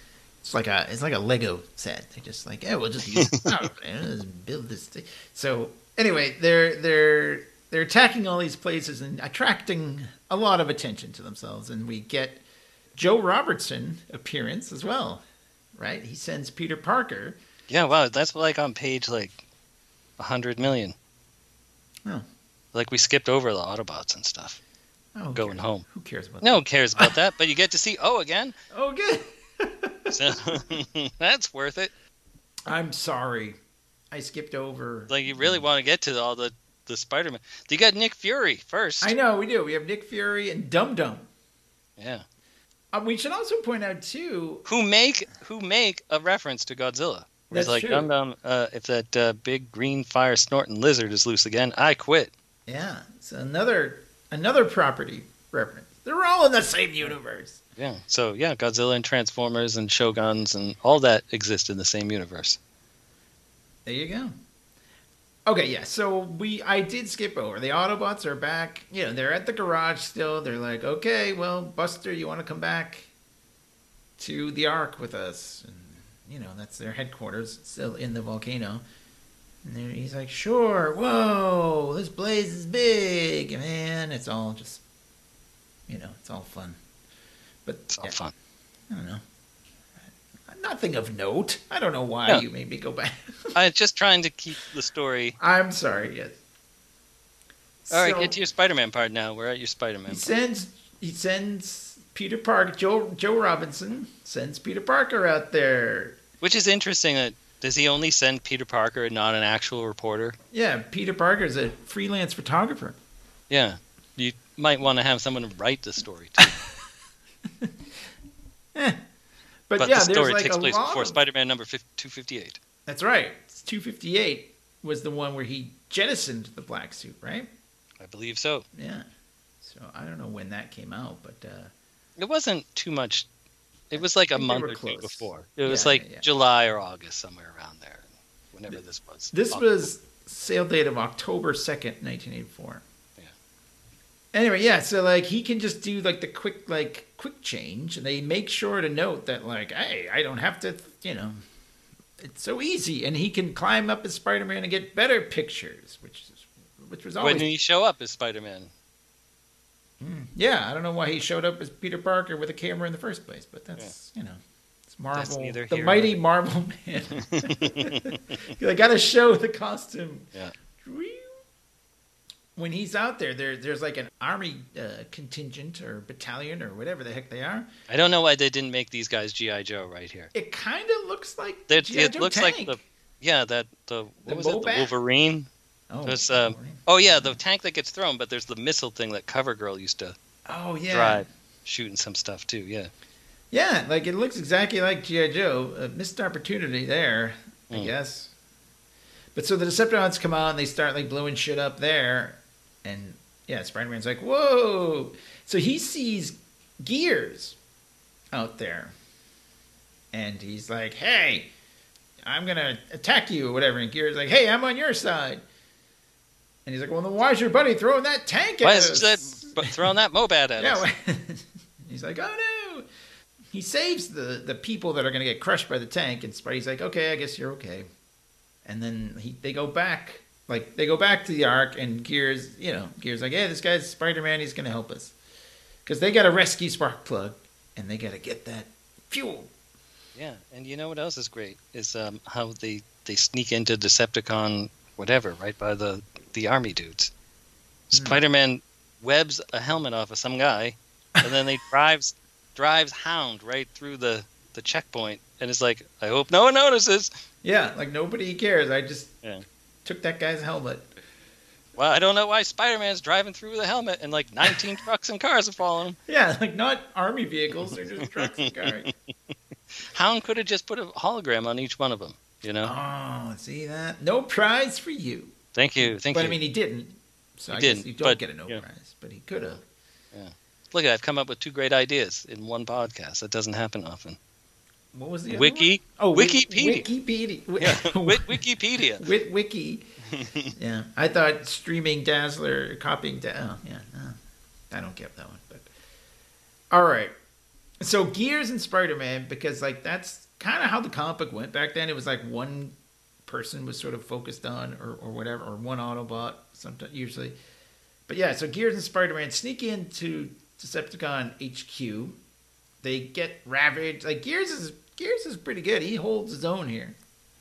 It's like a it's like a Lego set. They're just like, yeah, we'll just use <laughs> oh, just build this thing. So anyway, they're they're they're attacking all these places and attracting a lot of attention to themselves, and we get Joe Robertson appearance as well, right? He sends Peter Parker. Yeah, wow, that's like on page like a hundred million. Oh. Like we skipped over the Autobots and stuff. Oh, Going cares? home. Who cares about that? No one cares <laughs> about that, but you get to see O again. Oh, good. <laughs> so <laughs> that's worth it. I'm sorry, I skipped over. Like you really want to get to all the the Spider-Man. You got Nick Fury first. I know we do. We have Nick Fury and Dum Dum. Yeah. Um, we should also point out too. Who make who make a reference to Godzilla? It's like. Dum Dum, uh, if that uh, big green fire snorting lizard is loose again, I quit. Yeah, it's another another property reference. They're all in the same universe. Yeah. So yeah, Godzilla and Transformers and Shoguns and all that exist in the same universe. There you go. Okay, yeah. So we I did skip over. The Autobots are back. You know, they're at the garage still. They're like, okay, well, Buster, you want to come back to the Ark with us? And you know, that's their headquarters, still in the volcano. And there- he's like, sure. Whoa, this blaze is big, man. It's all just, you know, it's all fun. But It's all yeah, fun. I don't know. Nothing of note. I don't know why Yeah. you made me go back. <laughs> I'm just trying to keep the story. I'm sorry. Yes. All right, So, get to your Spider-Man part now. We're at your Spider-Man. He part. sends. He sends Peter Parker. Joe Joe Robinson sends Peter Parker out there. Which is interesting. That does he only send Peter Parker and not an actual reporter? Yeah, Peter Parker is a freelance photographer. Yeah. You might want to have someone write the story too. <laughs> <laughs> Eh. But, But yeah, the story like takes place before of- Spider-Man number 50, 258. That's right. It's 258 was the one where he jettisoned the black suit, right? I believe so. Yeah. So I don't know when that came out, but uh, It wasn't too much. It was like a month or two before. It was Yeah, like yeah. July or August, somewhere around there. Whenever this was. This October. was sale date of October 2nd, 1984. Yeah. Anyway, yeah, so like he can just do like the quick like quick change and they make sure to note that like, hey, I don't have to, you know, it's so easy and he can climb up as Spider-Man and get better pictures, which is which was always. When did he show up as Spider-Man? Mm. Yeah, I don't know why he showed up as Peter Parker with a camera in the first place, but that's, you know, it's Marvel. the here mighty Marvel man. I got to show the costume. Yeah. When he's out there, there there's like an army uh, contingent or battalion or whatever the heck they are. I don't know why they didn't make these guys GI Joe right here. It kind of looks like It, G.I. it Joe looks like the yeah that the what The was it the Wolverine? oh, there's, um, Oh yeah, the tank that gets thrown, but there's the missile thing that CoverGirl used to oh yeah, drive. shooting some stuff too. Yeah. Yeah, like it looks exactly like GI Joe. A missed opportunity there, I Mm. guess. But so the Decepticons come out and they start like blowing shit up there, and yeah, Spider Man's like, "Whoa!" So he sees Gears out there, and he's like, "Hey, I'm gonna attack you or whatever." And Gears like, "Hey, I'm on your side." And he's like, "Well, then why's your buddy throwing that tank at Why us?" is that throwing that Mobad at <laughs> Yeah, us? <laughs> he's like, oh no. He saves the the people that are gonna get crushed by the tank, and Spidey's like, okay, I guess you're okay. And then he they go back, like they go back to the Ark, and Gears, you know, Gears like, hey, this guy's Spider Man, he's gonna help us, because they gotta rescue Sparkplug, and they gotta get that fuel. Yeah, and you know what else is great is um, how they they sneak into Decepticon whatever right by the the army dudes. Hmm. Spider-Man webs a helmet off of some guy, and then they <laughs> drives drives Hound right through the the checkpoint, and it's like, I hope no one notices. Yeah, like nobody cares. I just Yeah. Took that guy's helmet. Well, I don't know why Spider-Man's driving through with a helmet, and like 19 <laughs> trucks and cars are following him. Yeah, like not army vehicles, they're just trucks and cars. <laughs> Hound could have just put a hologram on each one of them. You know? Oh, see that? No prize for you. Thank you, thank but you. But I mean, he didn't. So He I guess didn't, you don't but, get a no yeah. prize, but he could have. Yeah. Look, at I've come up with two great ideas in one podcast. That doesn't happen often. What was the other Wiki? Oh, Wikipedia. Wikipedia. <laughs> Yeah, Wikipedia. <laughs> Wiki. <laughs> yeah, I thought streaming Dazzler, copying. Da- oh, yeah, no, I don't get that one. But all right, so Gears and Spider Man because like that's kind of how the comic book went back then. It was like one person was sort of focused on, or, or whatever, or one Autobot. Sometimes usually, but yeah. So Gears and Spider Man sneak into Decepticon HQ. They get ravaged. Like Gears is Gears is pretty good. He holds his own here.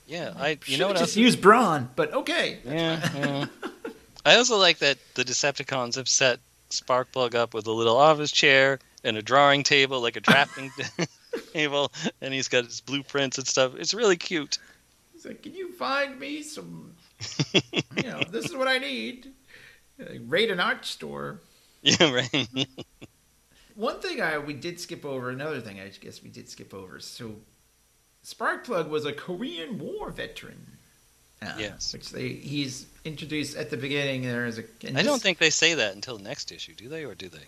Yeah, I. You Should've know what just else? use Brawn, but okay. Yeah, yeah. <laughs> I also like that the Decepticons have set Sparkplug up with a little office chair and a drawing table, like a drafting <laughs> <laughs> table, and he's got his blueprints and stuff. It's really cute. He's like, "Can you find me some? you know, this is what I need. Uh, rate an art store." Yeah, right. One thing I we did skip over. Another thing I guess we did skip over. So, Sparkplug was a Korean War veteran. Uh, Yes. which they he's introduced at the beginning. There as a. and don't think they say that until next issue, do they, or do they?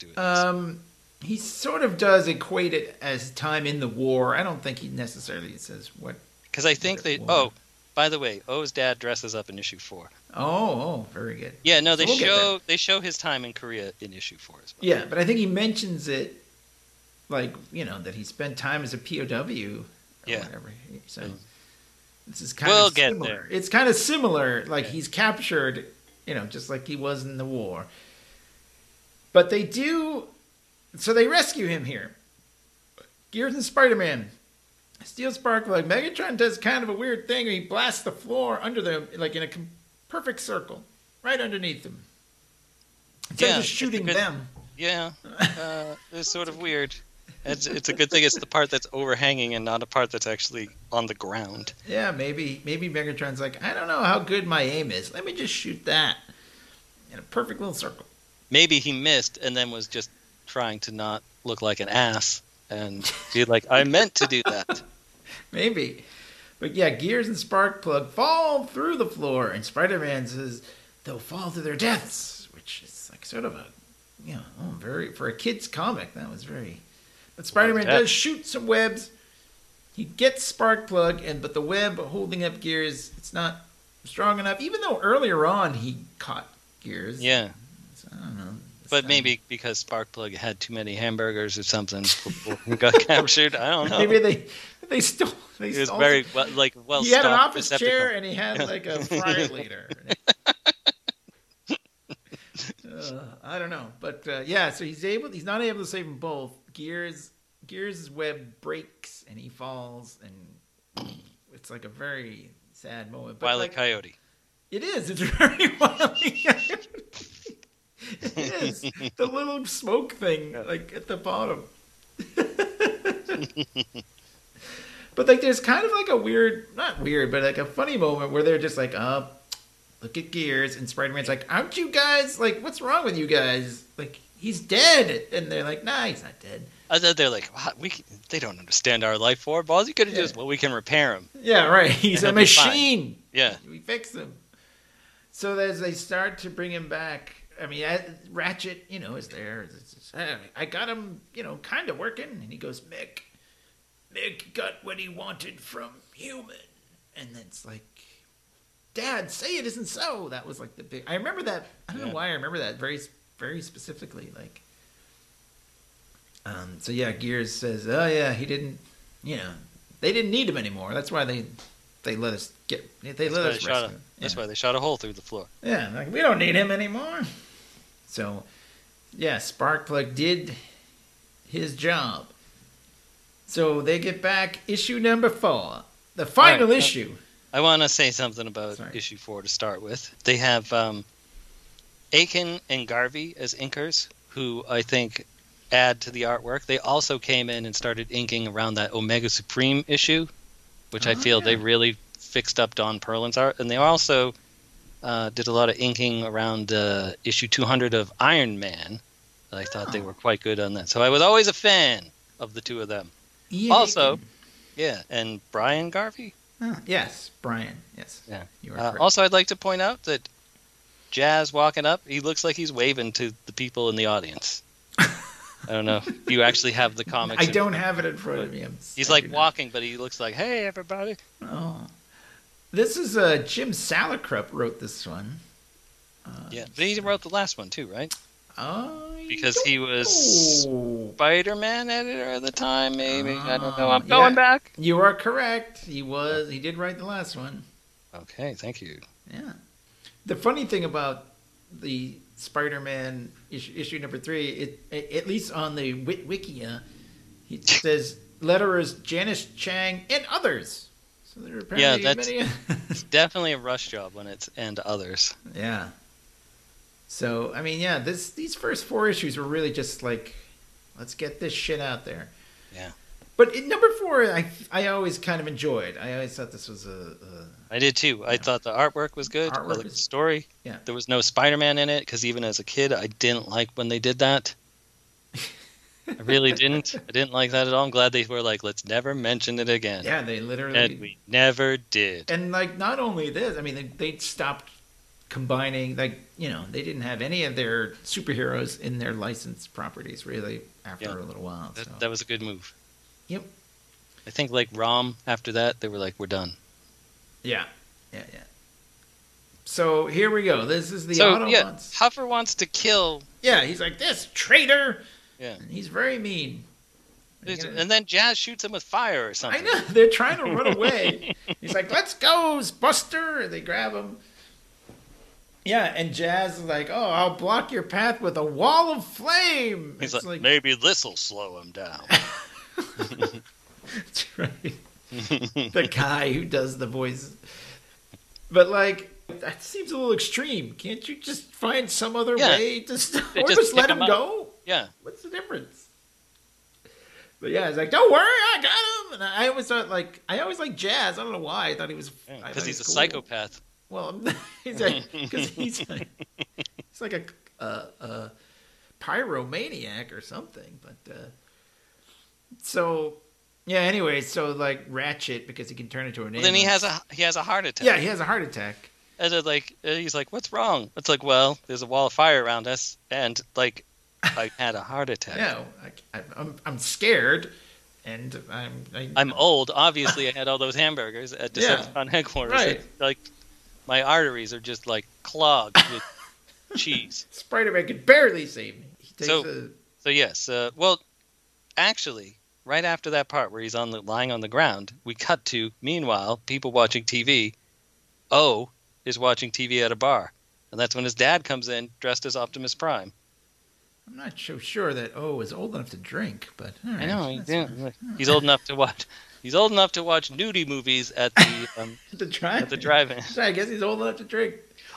Do it? Um, he sort of does equate it as time in the war. I don't think he necessarily says what. Because I think they. War. Oh, by the way, O's dad dresses up in issue four. Oh, oh, very good. Yeah, no, they So we'll show they show his time in Korea in issue four as well. Yeah, but I think he mentions it, like you know, that he spent time as a POW or Yeah. whatever. So Mm. this is kind We'll of get similar. there. It's kind of similar. Like Yeah. he's captured, you know, just like he was in the war. But they do, so they rescue him here. Gears and Spider Man. Steel Spark like Megatron does kind of a weird thing. He blasts the floor under them, like in a com- perfect circle, right underneath them. Instead Yeah, of just shooting good- them. Yeah, uh, it's sort of weird. It's, it's a good thing it's the part that's overhanging and not a part that's actually on the ground. Yeah, maybe maybe Megatron's like, I don't know how good my aim is. Let me just shoot that in a perfect little circle. Maybe he missed and then was just trying to not look like an ass and be like, I meant to do that. <laughs> Maybe. But yeah, Gears and Sparkplug fall through the floor, and Spider-Man says they'll fall to their deaths, which is like sort of a, you know, oh, very for a kid's comic. That was very. But Spider-Man does shoot some webs. He gets Sparkplug, and but the web holding up Gears, it's not strong enough. Even though earlier on he caught Gears. Yeah, So, I don't know. But time- maybe because Sparkplug had too many hamburgers or something got <laughs> captured. I don't know. Maybe they <laughs> they stole. They He was stole very well, like well. he had an office Decepticon. chair and he had like a <laughs> fryer later. <laughs> uh, I don't know, but uh, yeah. So he's able. He's not able to save them both. Gears Gears' web breaks and he falls, and it's like a very sad moment. But Wile like, Coyote. it is. It's very wily. it is the little smoke thing, like at the bottom. But like, there's kind of like a weird, not weird, but like a funny moment where they're just like, "Oh, look at Gears," and Spider-Man's like, "Aren't you guys like? What's wrong with you guys?" Like, he's dead, and they're like, nah, he's not dead. They're like, "What? we can, they don't understand our life form. Balls, you could have Yeah. just well, we can repair him. Yeah, right. <laughs> He's a He'll be fine. machine. Yeah, We fix him. So as they start to bring him back, I mean, I- Ratchet, you know, is there. It's just, "Hey, I got him, you know, kind of working, and he goes, Mick, Mick got what he wanted from human, and then it's like, Dad, say it isn't so. That was like the big. I remember that. I don't Yeah. know why I remember that very, very specifically. Like, um. So yeah, Gears says, oh yeah, he didn't. You know, they didn't need him anymore. That's why they they let us get. They that's, let why us they shot a, rescue that's why they shot a hole through the floor. Yeah, like we don't need him anymore. So, yeah, Sparkplug did his job. So they get back issue number four, the final Right, uh, issue. I want to say something about Sorry. issue four to start with. They have um, Akin and Garvey as inkers, who I think add to the artwork. They also came in and started inking around that Omega Supreme issue, which I Oh, feel they really fixed up Don Perlin's art. And they also uh, did a lot of inking around uh, issue 200 of Iron Man. I thought they Oh. were quite good on that. So I was always a fan of the two of them. Ian Also- Akin. Yeah, and Brian Garvey. Oh, yes, Brian. Yes. Yeah. You are Uh, also, I'd like to point out that Jazz walking up, he looks like he's waving to the people in the audience. I don't know. if You actually have the <laughs> comics. I don't have it in front of me. I'm, He's like walking, but he looks like, "Hey, everybody!" Oh, this is uh, Jim Salicrup wrote this one. Uh, Yeah, but he wrote the last one too, right? Because he was. Spider-Man editor at the time, maybe. I don't know. Ah, I'm going back. You are correct. He was. He did write the last one. Okay, thank you. Yeah. The funny thing about the Spider-Man issue, issue number three, it, it at least on the Wit Wikia, it <laughs> says letterers Janice Chiang and others. So there are apparently Yeah, that's- many. It's <laughs> definitely a rush job when it's and others. yeah. So I mean, yeah, this these first four issues were really just like, let's get this shit out there. Yeah. But in number four, I I always kind of enjoyed. I always thought this was a, a I did too. I thought the artwork was good. I Artwork the story. Yeah. There was no Spider-Man in it because even as a kid, I didn't like when they did that. <laughs> I really didn't. I didn't like that at all. I'm glad they were like, let's never mention it again. yeah. They literally And we never did. and like not only this, I mean, they, they stopped combining. Like you know, they didn't have any of their superheroes in their licensed properties really after Yeah. a little while. So. That, that was a good move. Yep. I think like Rom after that, they were like, we're done. Yeah, yeah, yeah. So here we go. This is the so Autobots. yeah, Huffer wants to kill, Yeah, he's like this traitor. Yeah. and he's very mean. Gonna- and then Jazz shoots him with fire or something. I know they're trying to run away. <laughs> He's like, "Let's go, Buster!" And they grab him. Yeah, and Jazz is like, "Oh, I'll block your path with a wall of flame." He's It's like, maybe this'll slow him down. <laughs> That's right. <laughs> the guy who does the voice. But like, that seems a little extreme. Can't you just find some other Yeah. way to stop, <laughs> or just just let him him go? yeah, What's the difference? But yeah, it's like, don't worry, I got him. And I always thought, like, I always like Jazz. I don't know why. I thought he was because thought he's a psychopath. Well, <laughs> he's like, because he's like, he's like a, a, a pyromaniac or something. But uh, so yeah. Anyway, so like Ratchet because he can turn into an. Well, then he has a he has a heart attack. Yeah, he has a heart attack. And then, like uh, he's like, "What's wrong?" It's like, "Well, there's a wall of fire around us, and like, I had a heart <laughs> attack. Yeah, I, I, I'm I'm scared, and I'm I, I'm old. Obviously, I had all those hamburgers at Yeah. Decepticon <laughs> headquarters. Right. Like, my arteries are just like clogged with <laughs> cheese. Spider-Man could barely save me. He takes So- a, So yes, uh, well, actually, right after that part where he's on the lying on the ground, we cut to meanwhile people watching TV. O is watching TV at a bar, and that's when his dad comes in dressed as Optimus Prime. I'm not so sure that O is old enough to drink, but all I know he that's he's old enough to watch. He's old enough to watch nudie movies at the <laughs> um, the drive. at the drive-in. <laughs> I guess he's old enough to drink.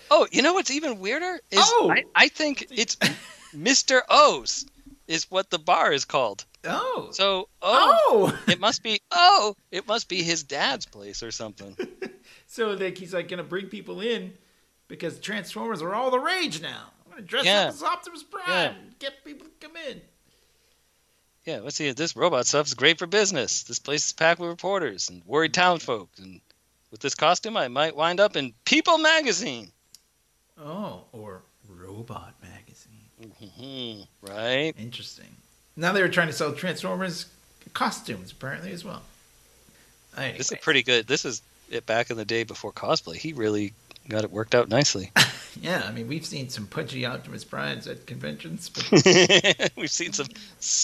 Oh, you know what's even weirder is Oh! I, I think <laughs> it's Mr. O's is what the bar is called. Oh. So oh, Oh. it must be oh, it must be his dad's place or something. so like he's like gonna bring people in because Transformers are all the rage now. I'm gonna dress Yeah. up as Optimus Prime, Yeah. get people to come in. Yeah, let's see. This robot stuff is great for business. This place is packed with reporters and worried townfolk. And with this costume, I might wind up in People magazine. Oh, or Robot Magazine. Mhm, right? Interesting. Now they were trying to sell Transformers costumes, apparently as well. Anyway, This is pretty good. This is it back in the day before cosplay. He really got it worked out nicely. <laughs> yeah. I mean, we've seen some pudgy Optimus Primes at conventions, but <laughs> <laughs> We've seen some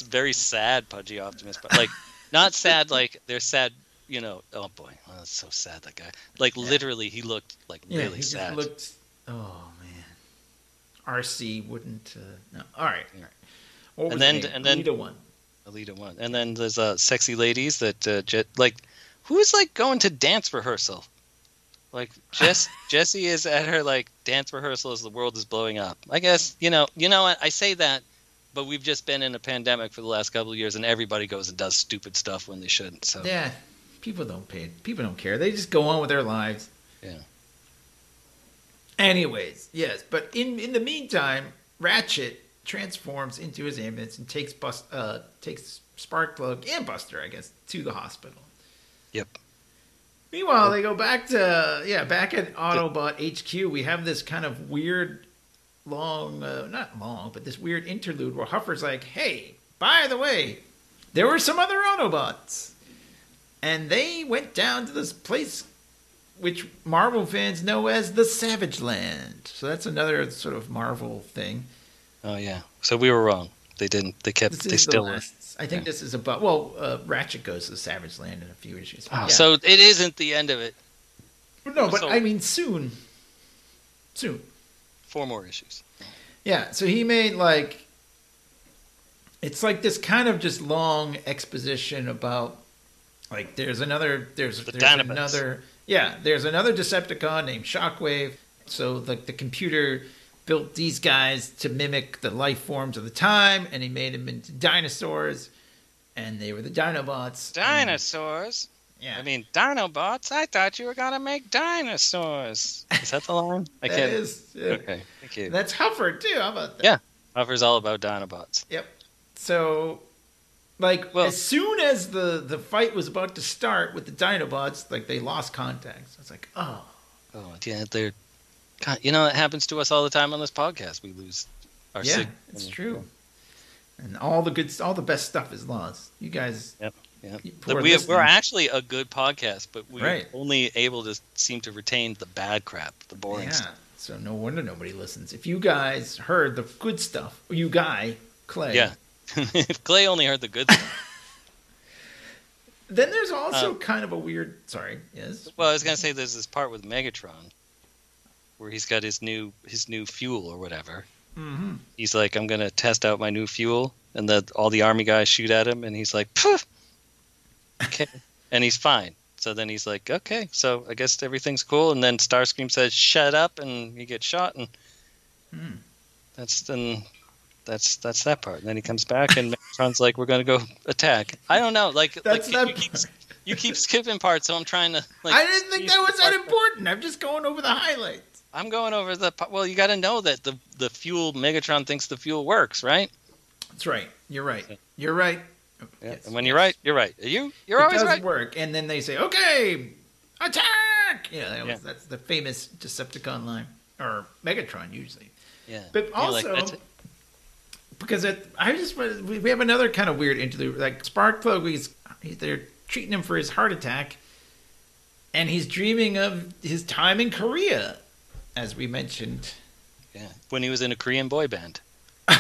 very sad pudgy Optimus, but like not sad like they're sad. You know, oh boy, oh, that's so sad. That guy, like literally, he looked like yeah, really he sad. just looked. Oh man, RC wouldn't. Uh, no. All right. All right. What And then- name? and then- Elita one. Elita one, and then there's uh, sexy ladies that uh, Je- like who's like going to dance rehearsal. Like Jess, Jessie is at her like dance rehearsal as the world is blowing up. I guess you know, you know what I say that, but we've just been in a pandemic for the last couple of years, and everybody goes and does stupid stuff when they shouldn't. So Yeah, people don't pay. People don't care. They just go on with their lives. Yeah. Anyways, yes, but in in the meantime, Ratchet transforms into his ambulance and takes Bus uh takes Sparkplug and Buster, I guess, to the hospital. Yep. Meanwhile, they go back to yeah, back at Autobot HQ. We have this kind of weird, long, uh, not long, but this weird interlude where Huffer's like, "Hey, by the way, there were some other Autobots, and they went down to this place." Which Marvel fans know as the Savage Land. So that's another sort of Marvel thing. Oh yeah. So we were wrong. They didn't. They kept. This they still the were. Last. I think this is about. Well, uh, Ratchet goes to the Savage Land in a few issues. Oh, Yeah. So it isn't the end of it. no, but so- I mean soon. Soon. Four more issues. Yeah, so he made like it's like this kind of just long exposition about like there's another there's The there's Dinobots. another yeah, there's another Decepticon named Shockwave. So like the computer built these guys to mimic the life forms of the time and he made them into dinosaurs and they were the Dinobots. and- Dinosaurs. yeah. I mean, Dinobots. I thought you were gonna make dinosaurs. Is that the line? <laughs> I that can't. is yeah. Okay. Thank you. That's Huffer too. How about that? Yeah. Huffer's all about Dinobots. Yep. So, like, Well- as soon as the the fight was about to start with the Dinobots, like they lost contact. So it's like, oh, Oh yeah, they're. God, you know that happens to us all the time on this podcast. We lose our. yeah, sig- it's true. And all the good, all the best stuff is lost. You guys, Yep. You we we're actually a good podcast, but we're Right. only able to seem to retain the bad crap, the boring yeah. stuff. So no wonder nobody listens. If you guys heard the good stuff, you guy Clay, Yeah. <laughs> if Clay only heard the good stuff. <laughs> Then there's also Um, kind of a weird. Sorry, yes. Well, I was gonna say there's this part with Megatron where he's got his new his new fuel or whatever. Mm-hmm. He's like, I'm gonna test out my new fuel, and the all the army guys shoot at him, and he's like, Phew! okay, <laughs> and he's fine. So then he's like, okay, so I guess everything's cool. And then Starscream says, shut up, and he gets shot, and Hmm. that's then that's that's that part. And then he comes back, and Megatron's like, we're gonna go attack. I don't know, like That's like not. you keep you keep skipping parts, so I'm trying to. like I didn't think that was that important. I'm just going over the highlights. I'm going over the. Well, you got to know that the the fuel Megatron thinks the fuel works, right? That's right. You're right. You're right. Oh, yeah. Yes, and when you're right, you're right. Are you you're it always does right. work, and then they say, "Okay, attack!" Yeah, that was, Yeah. that's the famous Decepticon line, or Megatron usually. Yeah. But like, also, it. because it, I just we we have another kind of weird interlude. Like Sparkplug, he's they're treating him for his heart attack, and he's dreaming of his time in Korea, as we mentioned. yeah. when he was in a Korean boy band. <laughs>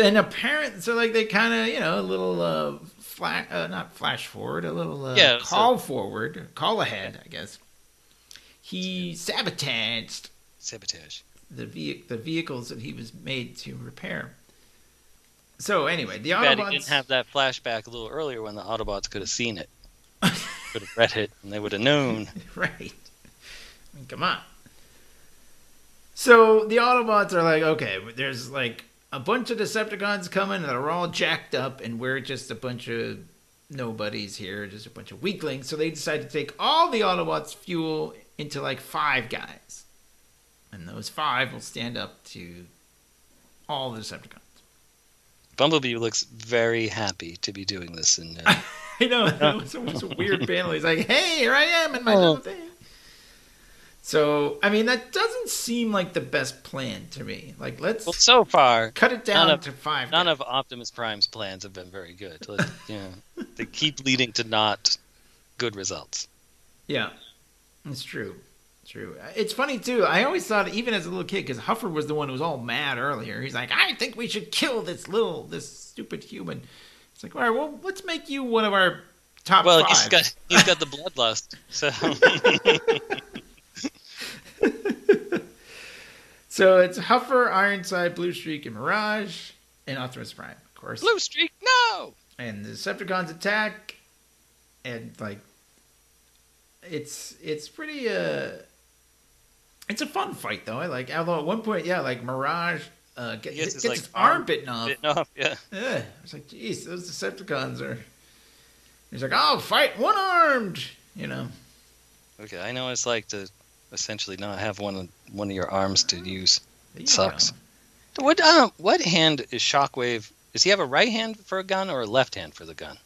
And apparent, so like they kind of you know a little uh, flash, uh, not flash forward, a little uh, Yeah, so- call forward, call ahead, I guess. He sabotaged Sabotage. the ve- the vehicles that he was made to repair. So anyway, the Autobots. didn't have that flashback a little earlier when the Autobots could have seen it, <laughs> could have read it, and they would have known. <laughs> right. I mean, come on. So the Autobots are like, okay, there's like a bunch of Decepticons coming that are all jacked up, and we're just a bunch of nobodies here, just a bunch of weaklings. So they decide to take all the Autobots' fuel into like five guys. and those five will stand up to all the Decepticons. Bumblebee looks very happy to be doing this, and uh, <laughs> <laughs> I know it was, it was a weird panel. He's like, "Hey, here I am in my Oh. little thing." So, I mean, that doesn't seem like the best plan to me. Like, let's well, so far cut it down of- to five. none of Optimus Prime's plans have been very good. Like, <laughs> you know, they keep leading to not good results. Yeah, it's true. It's true. It's funny too. I always thought, even as a little kid, because Huffer was the one who was all mad earlier. He's like, "I think we should kill this little, this stupid human." It's like, all right, well, let's make you one of our top Well, five. he's got he's got the bloodlust, so <laughs> So it's Huffer, Ironhide, Blue Streak, and Mirage, and Optimus Prime, of course. blue streak. No, and the Decepticons attack, and like, it's it's pretty uh, it's a fun fight though. I like. Although at one point, yeah, like Mirage uh, get, gets, gets his, his, like, arm, arm bitten off. bitten off. Yeah, Yeah, I was like, geez, those Decepticons are. He's like, I'll fight one armed, you know. okay. I know it's like to essentially not have one of one of your arms to use. You Sucks. go. What uh, what hand is Shockwave? Does he have a right hand for a gun or a left hand for the gun?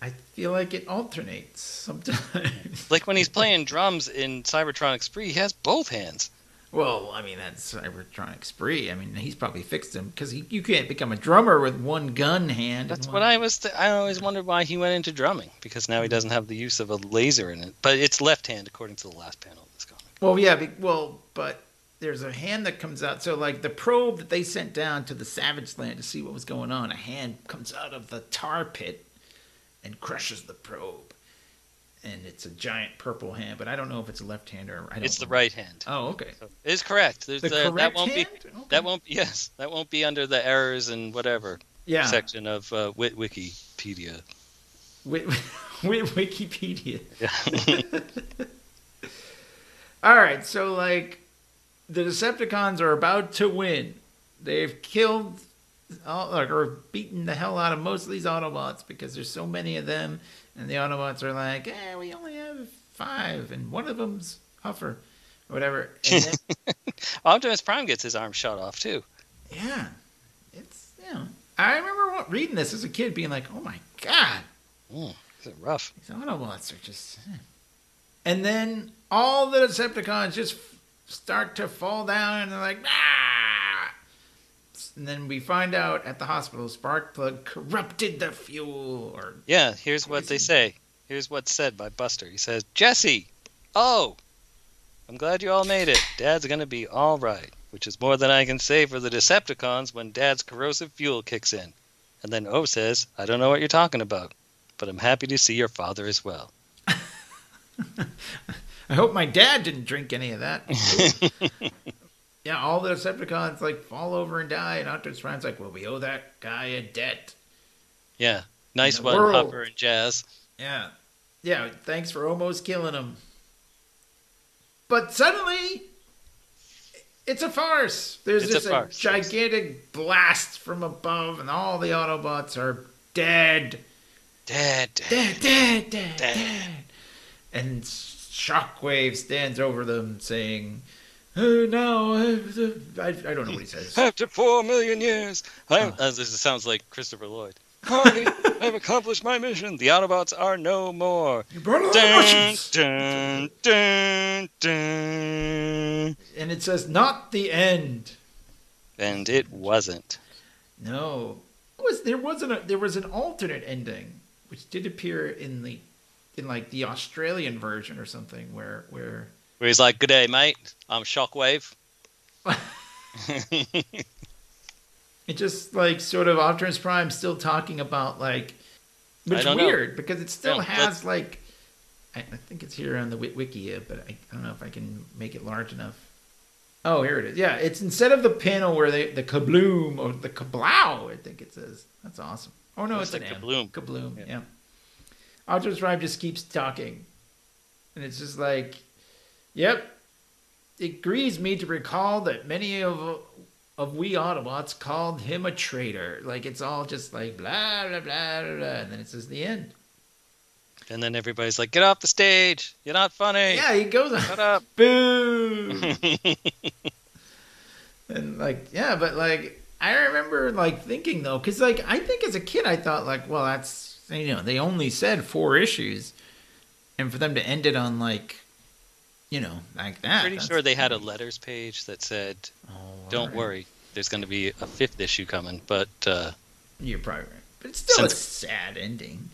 I feel like it alternates sometimes. Like when he's playing drums in Cybertronics Spree, he has both hands. Well, I mean that's Cybertronic Spree. I mean he's probably fixed him because you can't become a drummer with one gun hand. That's what I was. Th- I always wondered why he went into drumming because now he doesn't have the use of a laser in it. But it's left hand according to the last panel of this comic. Well, yeah, be, well, but there's a hand that comes out. So like the probe that they sent down to the Savage Land to see what was going on, a hand comes out of the tar pit and crushes the probe. And it's a giant purple hand, but I don't know if it's a left hand or I don't It's the know. right hand. Oh, okay. So it is correct. There's The the- that won't hand? be. Okay. That won't. Yes, that won't be under the errors and whatever Yeah. section of uh, Wit Wikipedia. Wi- <laughs> Wi- Wikipedia. Yeah. <laughs> All right, so like the Decepticons are about to win. They've killed all, like, or beaten the hell out of most of these Autobots because there's so many of them, and the Autobots are like, "Eh, we only have five, and one of them's Huffer, or whatever." And then, <laughs> Optimus Prime gets his arm shot off too. yeah, it's you know, I remember reading this as a kid, being like, "Oh my god, Mm, is it rough? These Autobots are just. eh. And then all the Decepticons just start to fall down, and they're like, ah! And then we find out at the hospital, Sparkplug corrupted the fuel, or Yeah. Here's what they say. Here's what's said by Buster. He says, "Jesse, oh, I'm glad you all made it. Dad's gonna be all right." Which is more than I can say for the Decepticons when Dad's corrosive fuel kicks in. And then O says, "I don't know what you're talking about, but I'm happy to see your father as well." <laughs> I hope my dad didn't drink any of that. <laughs> <laughs> yeah, all the Decepticons like fall over and die, and Optimus Prime's like, "Well, we owe that guy a debt." Yeah. Nice one, world. Huffer and Jazz. Yeah. Yeah, thanks for almost killing him. But suddenly, it's a farce. There's It's just a a, farce, yes. gigantic blast from above, and all the Autobots are dead. Dad. Dead, dead, dead, Dead. dead. And Shockwave stands over them saying, oh, no, I, I don't know what he says. <laughs> After four million years, Oh. uh, this sounds like Christopher Lloyd. Hardy, <laughs> I've accomplished my mission. The Autobots are no more. You brought all the Dun, dun, dun, dun. And it says, not the end. And it wasn't. No, It was there wasn't a there was an alternate ending which did appear in the in like the Australian version or something where where Where he's like, "Good day, mate. I'm Shockwave." <laughs> <laughs> it just like sort of Optimus Prime still talking about like which is don't know. weird because it still Yeah, has like I, I think it's here on the Wit- Wikia, uh, but I, I don't know if I can make it large enough. Oh, here it is. Yeah, it's instead of the panel where they the kabloom or the kablow, I think it says. That's awesome. Oh no, Looks it's like an M. kabloom. Kabloom. Yeah. Yeah. Optimus Prime just keeps talking, and it's just like, yep. It grieves me to recall that many of of we Autobots called him a traitor. Like it's all just like blah blah blah blah, blah and then it says the end. and then everybody's like, "Get off the stage. You're not funny. Yeah, he goes Shut up." <laughs> Boo! <laughs> And like, yeah, but like, I remember like thinking though, because like I think as a kid I thought like, well, that's you know they only said four issues, and for them to end it on like, you know, like that. Pretty that's- sure they had a letters page that said, Oh, "Don't alright. worry, there's going to be a fifth issue coming." But uh, You're probably right, but it's still a sad ending.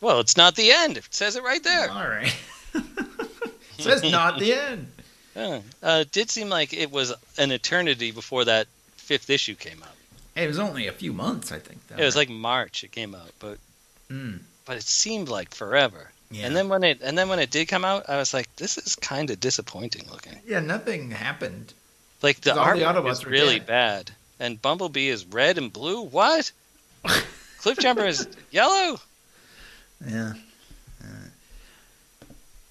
well, it's not the end. It says it right there. All right. <laughs> Says not the end. <laughs> Yeah. Uh, it did seem like it was an eternity before that fifth issue came out. It was only a few months, I think. Though. It was like March it came out, but Mm. but it seemed like forever. Yeah. And then when it and then when it did come out, I was like, this is kind of disappointing looking. yeah, nothing happened. Like the 'Cause all the art is really dead. bad, and Bumblebee is red and blue. What? <laughs> Cliffjumper is yellow. Yeah. Uh,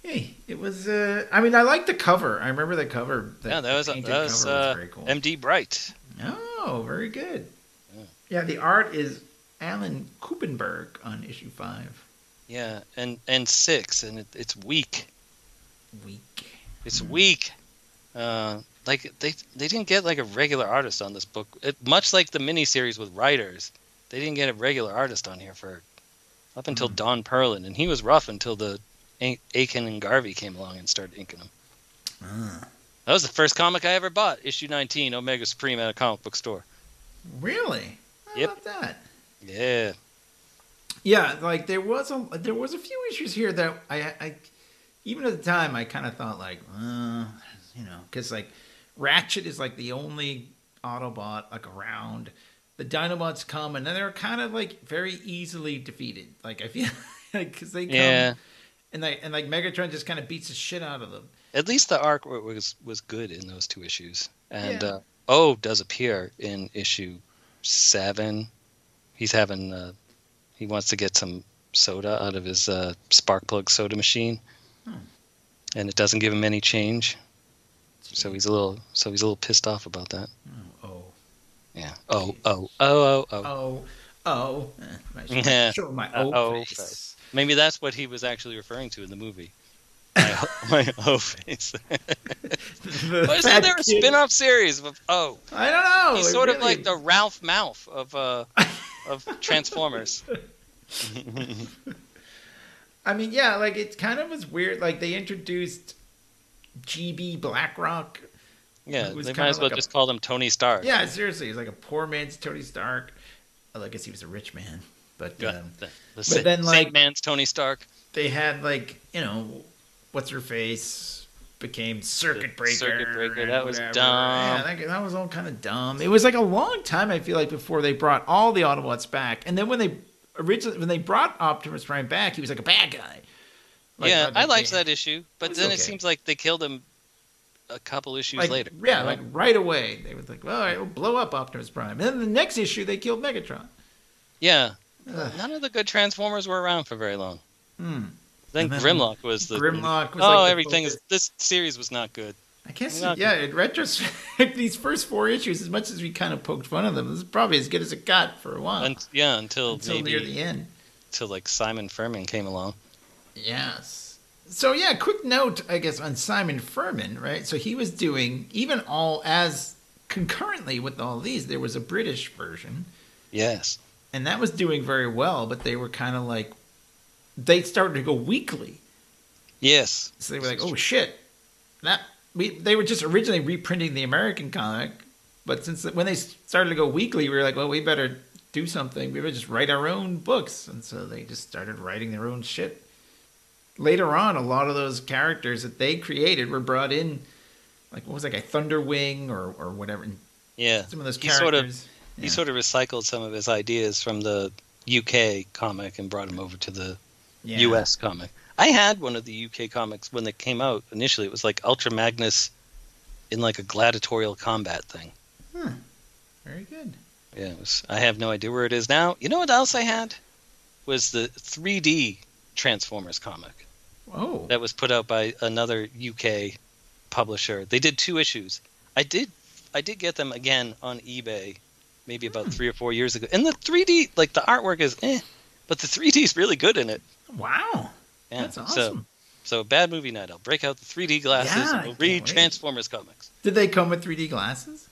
hey, it was. Uh, I mean, I like the cover. I remember the cover. The yeah, that was that was, uh, very cool. MD Bright. oh, very good. Yeah. Yeah, the art is Alan Kupperberg on issue five. Yeah, and and six, and it, it's weak. Weak. It's Hmm. weak. Uh, like they they didn't get like a regular artist on this book. It, much like the miniseries with writers, they didn't get a regular artist on here for up until Hmm. Don Perlin, and he was rough until the A- Akin and Garvey came along and started inking them. Ah, That was the first comic I ever bought, issue 19, Omega Supreme at a comic book store. really? How Yep. about that? Yeah. Yeah, like there was a there was a few issues here that I, I even at the time I kind of thought like, uh, you know, because like Ratchet is like the only Autobot like around. The Dinobots come and then they're kind of like very easily defeated. Like I feel <laughs> like because they come Yeah. and like and like Megatron just kind of beats the shit out of them. At least the arc was was good in those two issues. And Yeah. uh, O does appear in issue seven. He's having uh, he wants to get some soda out of his uh, spark plug soda machine, Hmm. and it doesn't give him any change. So he's a little so he's a little pissed off about that. oh Yeah. Oh oh oh oh oh. oh oh. Eh, I should Yeah. show my Uh, oh face. face. Maybe that's what he was actually referring to in the movie. My, <laughs> my O face. <laughs> Why isn't there a kid- spin-off series of O? I don't know. He's sort of like the Ralph Malph of uh, <laughs> of Transformers. <laughs> I mean, yeah, like it kind of was weird. Like they introduced GB Blackrock. Yeah, they might as well like a- just call him Tony Stark. Yeah, seriously, he's like a poor man's Tony Stark. Well, I guess he was a rich man, but Yeah, um, the, the sa- then, like- man's Tony Stark. they had like you know, what's her face became Circuit Breaker. Circuit Breaker, that was whatever. dumb. Yeah, that, that was all kind of dumb. It was like a long time. I feel like before they brought all the Autobots back, and then when they originally when they brought Optimus Prime back, he was like a bad guy. Like, yeah, I liked that issue, but then okay. it seems like they killed him a couple issues like, later. Yeah, know? like right away. They was like, well, all right, we'll blow up Optimus Prime. And then the next issue, they killed Megatron. yeah. Ugh. None of the good Transformers were around for very long. Hmm. I think Grimlock was the Grimlock was oh, like everything is. This series was not good. I guess, Not- yeah, in retrospect, <laughs> these first four issues, as much as we kind of poked fun of them, this is probably as good as it got for a while. Un- yeah, until, until maybe near the end. until like Simon Furman came along. Yes. So yeah, quick note, I guess, on Simon Furman, right? So he was doing even all as concurrently with all these. There was a British version, Yes. and that was doing very well, but they were kind of like they started to go weekly. Yes. So they were like, "Oh shit!" That we they were just originally reprinting the American comic, but since when they started to go weekly, we were like, "Well, we better do something. We better just write our own books." And so they just started writing their own shit. Later on, a lot of those characters that they created were brought in, like what was that guy, Thunderwing or or whatever. And Yeah. some of those He characters. sort of- yeah. He sort of recycled some of his ideas from the UK comic and brought them over to the Yeah. US comic. I had one of the UK comics when they came out. Initially, it was like Ultra Magnus in like a gladiatorial combat thing. Hmm. Very good. Yeah, it was, I have no idea where it is now. You know what else I had? Was the 3D Transformers comic Oh, that was put out by another UK publisher. They did two issues. I did I did get them again on eBay maybe about 3 or 4 years ago. And the 3D like the artwork is eh, but the 3D is really good in it. Wow, Yeah. that's So awesome. so bad movie night. I'll break out the 3D glasses Yeah, and we'll read. Transformers comics. Did they come with 3D glasses?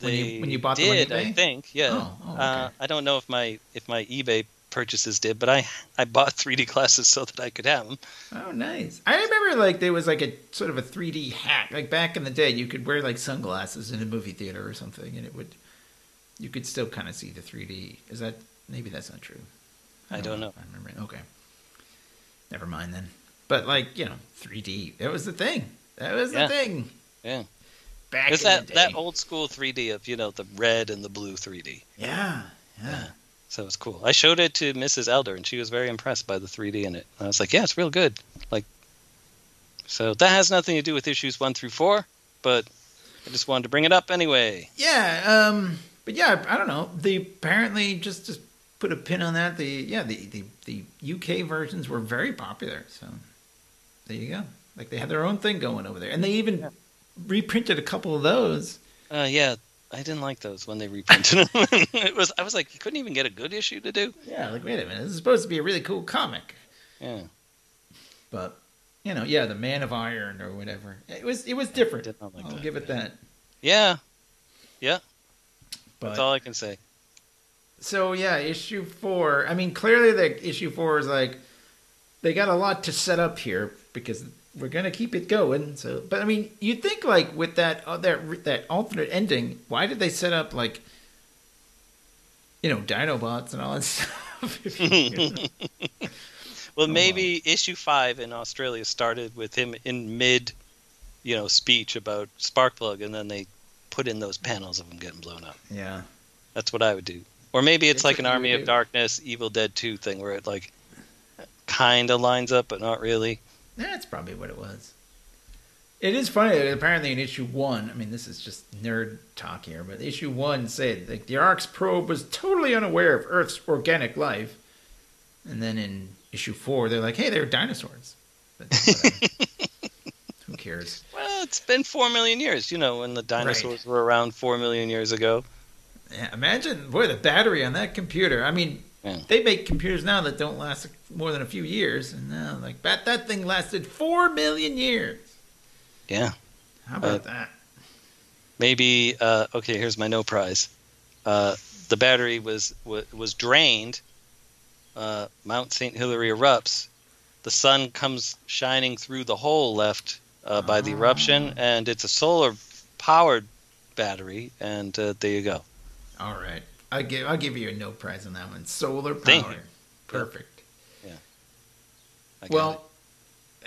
When you- They when you bought them on did, eBay? I think. Yeah. Oh, oh, uh, okay. I don't know if my if my eBay purchases did, but I I bought 3D glasses so that I could have them. Oh, nice. I remember like there was like a sort of a 3D hack. Like back in the day, you could wear like sunglasses in a movie theater or something, and it would you could still kind of see the 3D. Is that maybe that's not true? I don't know. I remember. Okay, never mind then. But like you know, 3D. That was the thing. That was Yeah. the thing. Yeah. Back in that the day. that old school 3D of you know the red and the blue 3D. Yeah. Yeah. Yeah. So it's cool. I showed it to Mrs. Elder, and she was very impressed by the 3D in it. I was like, "Yeah, it's real good." Like, so that has nothing to do with issues one through four, but I just wanted to bring it up anyway. Yeah, um, but yeah, I don't know. They apparently just just put a pin on that. The yeah, the, the the UK versions were very popular. So there you go. Like they had their own thing going over there, and they even reprinted a couple of those. Uh, yeah, I didn't like those when they reprinted them. <laughs> it was I was like, you couldn't even get a good issue to do. Yeah, like wait a minute, this is supposed to be a really cool comic, Yeah, but you know, yeah, the Man of Iron or whatever. It was it was different. did not like I'll that, give it yeah. that. yeah, But that's all I can say. So yeah, issue four. I mean, clearly the issue four is like they got a lot to set up here because we're gonna keep it going. So, but I mean, you'd think like with that uh, that that alternate ending, why did they set up like you know Dinobots and all that <laughs> stuff? You- <laughs> Well, Oh, maybe issue five in Australia started with him in mid, you know, speech about Sparkplug, and then they put in those panels of him getting blown up. yeah, That's what I would do. Or maybe it's like an Army of Darkness, Evil Dead 2 thing where it like kind of lines up, but not really. that's probably what it was. It is funny that apparently in issue one, I mean, this is just nerd talk here, but issue one said like the Ark's probe was totally unaware of Earth's organic life, and then in issue four, they're like, hey, they're dinosaurs. <laughs> Who cares? Well, it's been four million years, you know, when the dinosaurs were around four million years ago. Yeah, imagine, boy, the battery on that computer. I mean, Yeah. they make computers now that don't last more than a few years, and now like that that thing lasted four million years. Yeah. How about Uh, that? Maybe uh, okay. Here's my no prize. Uh, the battery was was, was drained. Uh, Mount St. Hilary erupts. The sun comes shining through the hole left uh, by the eruption, and it's a solar powered battery. And uh, there you go. All right, I give I'll give you a no prize on that one. Solar Thank power, you. perfect. I got Well,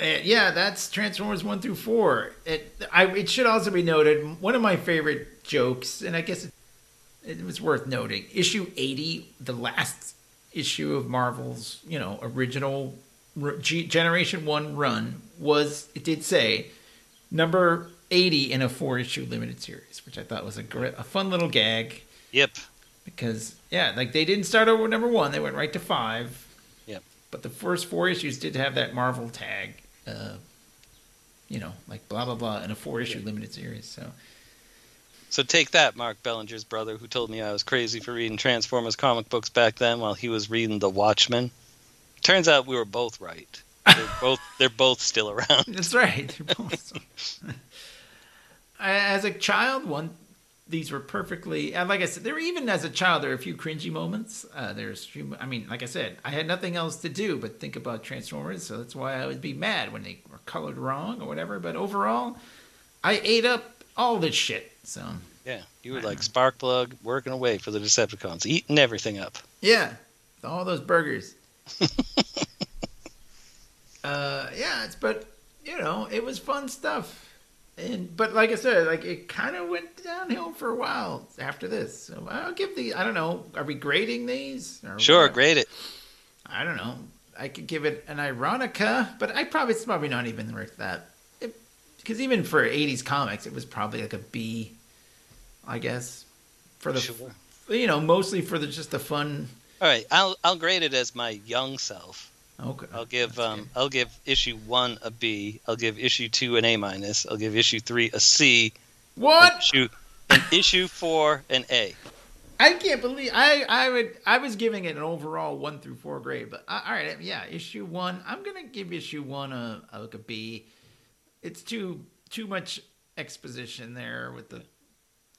uh, yeah, that's Transformers one through four. It I it should also be noted one of my favorite jokes, and I guess it, it was worth noting. Issue eighty, the last issue of Marvel's you know original r- G- Generation One run was it did say number eighty in a four issue limited series, which I thought was a gr- a fun little gag it. Yep. because yeah, like they didn't start over number one; they went right to five. Yep. But the first four issues did have that Marvel tag, uh, you know, like blah blah blah in a four issue limited series. So So take that, Mark Bellinger's brother, who told me I was crazy for reading Transformers comic books back then while he was reading The Watchmen. Turns out we were both right. They're <laughs> both they're both still around. that's right. Both- <laughs> <laughs> as a child, one these were perfectly. and Like I said, there were even as a child there were a few cringy moments. Uh, there's, few, I mean, like I said, I had nothing else to do but think about Transformers, so that's why I would be mad when they were colored wrong or whatever. But overall, I ate up all this shit. So Yeah, you were like Sparkplug working away for the Decepticons, eating everything up. Yeah, all those burgers. <laughs> uh, yeah, it's but you know it was fun stuff, and but like I said, like it kind of went downhill for a while after this. So I'll give the I don't know. Are we grading these? Sure, what? grade it. I don't know. I could give it an ironica, but I probably it's probably not even worth that. Because even for '80s comics, it was probably like a B, I guess. For the Sure. you know mostly for the just the fun. All right, I'll I'll grade it as my young self. Okay, I'll give um. I'll give issue one a B. I'll give issue two an A minus. I'll give issue three a C. what? Issue and issue four an A. I can't believe I I would I was giving it an overall one through four grade, but uh, all right, yeah, issue one. I'm gonna give issue one a, a like a B. It's too too much exposition there with the.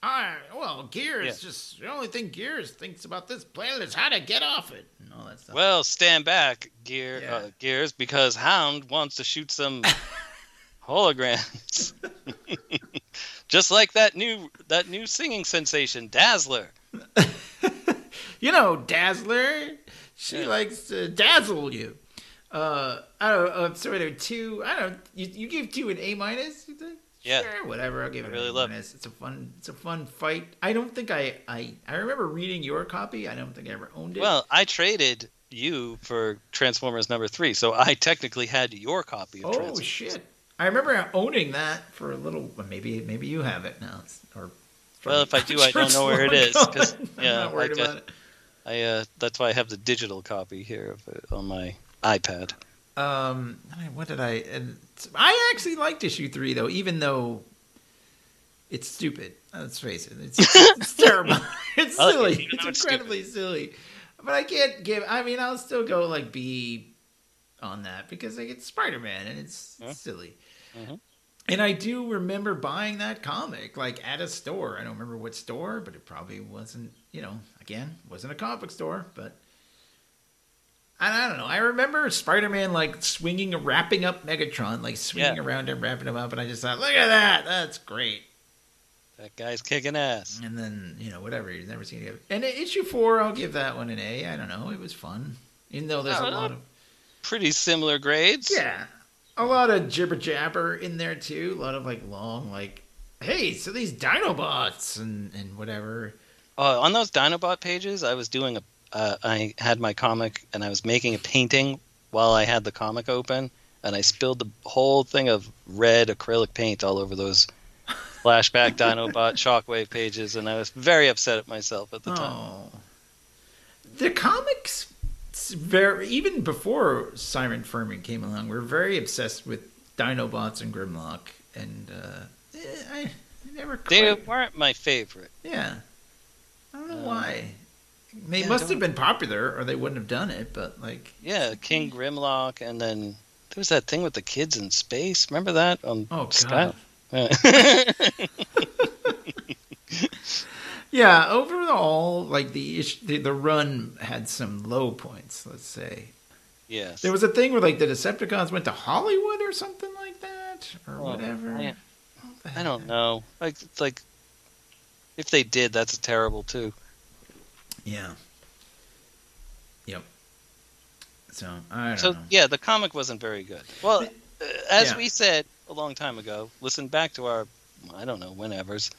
I well, Gears Yeah. just the only thing Gears thinks about this planet is how to get off it and all that stuff. Well, stand back, gear Yeah. uh, gears, because Hound wants to shoot some <laughs> holograms, <laughs> just like that new that new singing sensation, Dazzler. <laughs> you know, Dazzler, she Yeah. likes to dazzle you. Uh, I don't. Uh, so there are two. I don't. You, you give two an A minus. you think? Yeah. Sure, whatever. I'll give I it really A love. It's a fun. It's a fun fight. I don't think I. I. I remember reading your copy. I don't think I ever owned it. Well, I traded you for Transformers number three, so I technically had your copy of Transformers. oh shit! I remember owning that for a little. well, Maybe maybe you have it now. Or Well, if I do, I don't know where it is, 'cause, <laughs> yeah, I'm not worried like, about it. I uh, that's why I have the digital copy here of it on my iPad. Um, what did I? And I actually liked issue three though, even though it's stupid. Let's face it, it's, it's <laughs> terrible. <laughs> It's I like it, silly. it's though it's incredibly silly. But I can't give. I mean, I'll still go like B on that because like it's Spider Man and it's Yeah. silly. Mhm. And I do remember buying that comic like at a store. I don't remember what store, but it probably wasn't. You know, again, wasn't a comic store, but. I don't know. I remember Spider-Man like swinging, and wrapping up Megatron, like swinging Yeah. around him, wrapping him up, and I just thought, "Look at that! That's great." That guy's kicking ass. And then you know, whatever. You've never seen it. And issue four, I'll give that one an A. I don't know. It was fun, even though there's Oh, a lot of Pretty similar grades. yeah, a lot of jibber jabber in there too. A lot of like long, like, "Hey, so these Dinobots and and whatever." Uh, on those Dinobot pages, I was doing a. Uh, I had my comic and I was making a painting while I had the comic open, and I spilled the whole thing of red acrylic paint all over those <laughs> flashback Dinobot Shockwave pages, and I was very upset at myself at the time. Oh, the comics, very even before Simon Furman came along, were very obsessed with Dinobots and Grimlock, and uh, eh, I, never They weren't my favorite. Yeah, I don't know Uh, why. They yeah, I must have been popular, or they wouldn't have done it. But like, Yeah, King Grimlock, and then there was that thing with the kids in space. Remember that? Um, oh god, Scott? <laughs> Yeah. yeah. Overall, like the, ish, the the run had some low points. Let's say yes. there was a thing where like the Decepticons went to Hollywood or something like that, or Well, whatever. I- I don't know. Like, it's like, if they did, that's terrible too. Yeah. Yep. So I don't So know. yeah, the comic wasn't very good. Well, uh, as Yeah. we said a long time ago, listen back to our, I don't know, whenevers,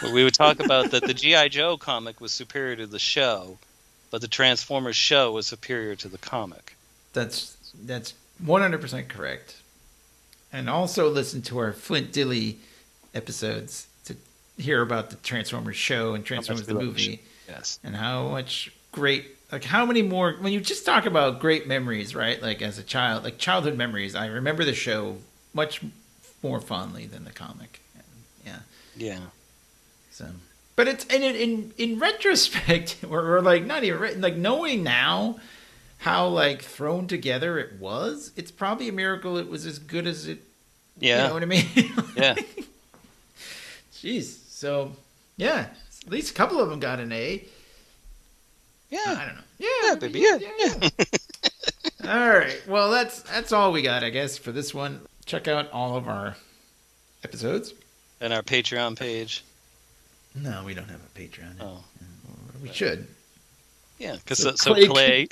where we would talk about that the GI <laughs> Joe comic was superior to the show, but the Transformers show was superior to the comic. That's that's one hundred percent correct. And also listen to our Flint Dille episodes hear about the Transformers show and Transformers the we love the movie Yes. and how much great like how many more when you just talk about great memories, right? Like as a child, like childhood memories. I remember the show much more fondly than the comic. Yeah. Yeah. So, but it's and in in, in retrospect, <laughs> we're like not even like knowing now how like thrown together it was. It's probably a miracle it was as good as it. Yeah. You know what I mean? <laughs> Yeah. Jeez. So, yeah, at least a couple of them got an A. Yeah. I don't know. Yeah, Yeah, baby. Yeah. Yeah. <laughs> all right. Well, that's that's all we got, I guess, for this one. Check out all of our episodes. And our Patreon page. No, we don't have a Patreon. Oh. We should. Yeah, because So so, so Clay.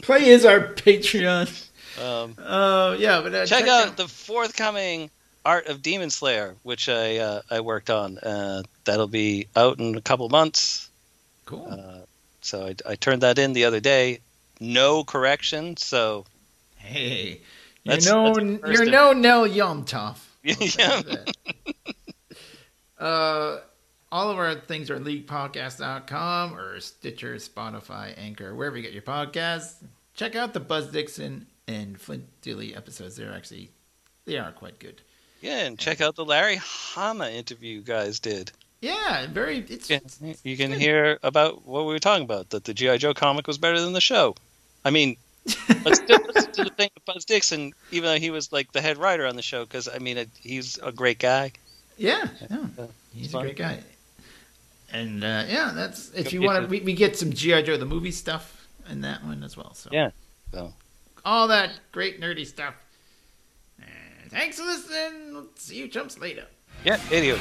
Play <laughs> is our Patreon. um, Uh, yeah, but uh, check out the forthcoming Art of Demon Slayer, which I uh, I worked on. Uh, that'll be out in a couple months. Cool. Uh, so I, I turned that in the other day. No correction. So hey, you know, that's the first you're no Nel Yomtov. <laughs> yeah, <laughs> uh, all of our things are leaguepodcast.com or Stitcher, Spotify, Anchor, wherever you get your podcasts. Check out the Buzz Dixon and Flint Dille episodes. They're actually they are quite good. Yeah, and check out the Larry Hama interview you guys did. Yeah, very. It's, you can, you can hear about what we were talking about that the GI Joe comic was better than the show. I mean, <laughs> let's still listen to the thing with Buzz Dixon, even though he was like the head writer on the show, because I mean, it, he's a great guy. Yeah, yeah. Uh, he's fun. a great guy. And uh, yeah, that's if you want to, we, we get some GI Joe the movie stuff in that one as well. So yeah, so all that great nerdy stuff. Thanks for listening. We'll see you chumps later. Yeah, adios.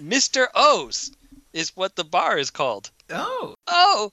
Mr. O's is what the bar is called. Oh. Oh,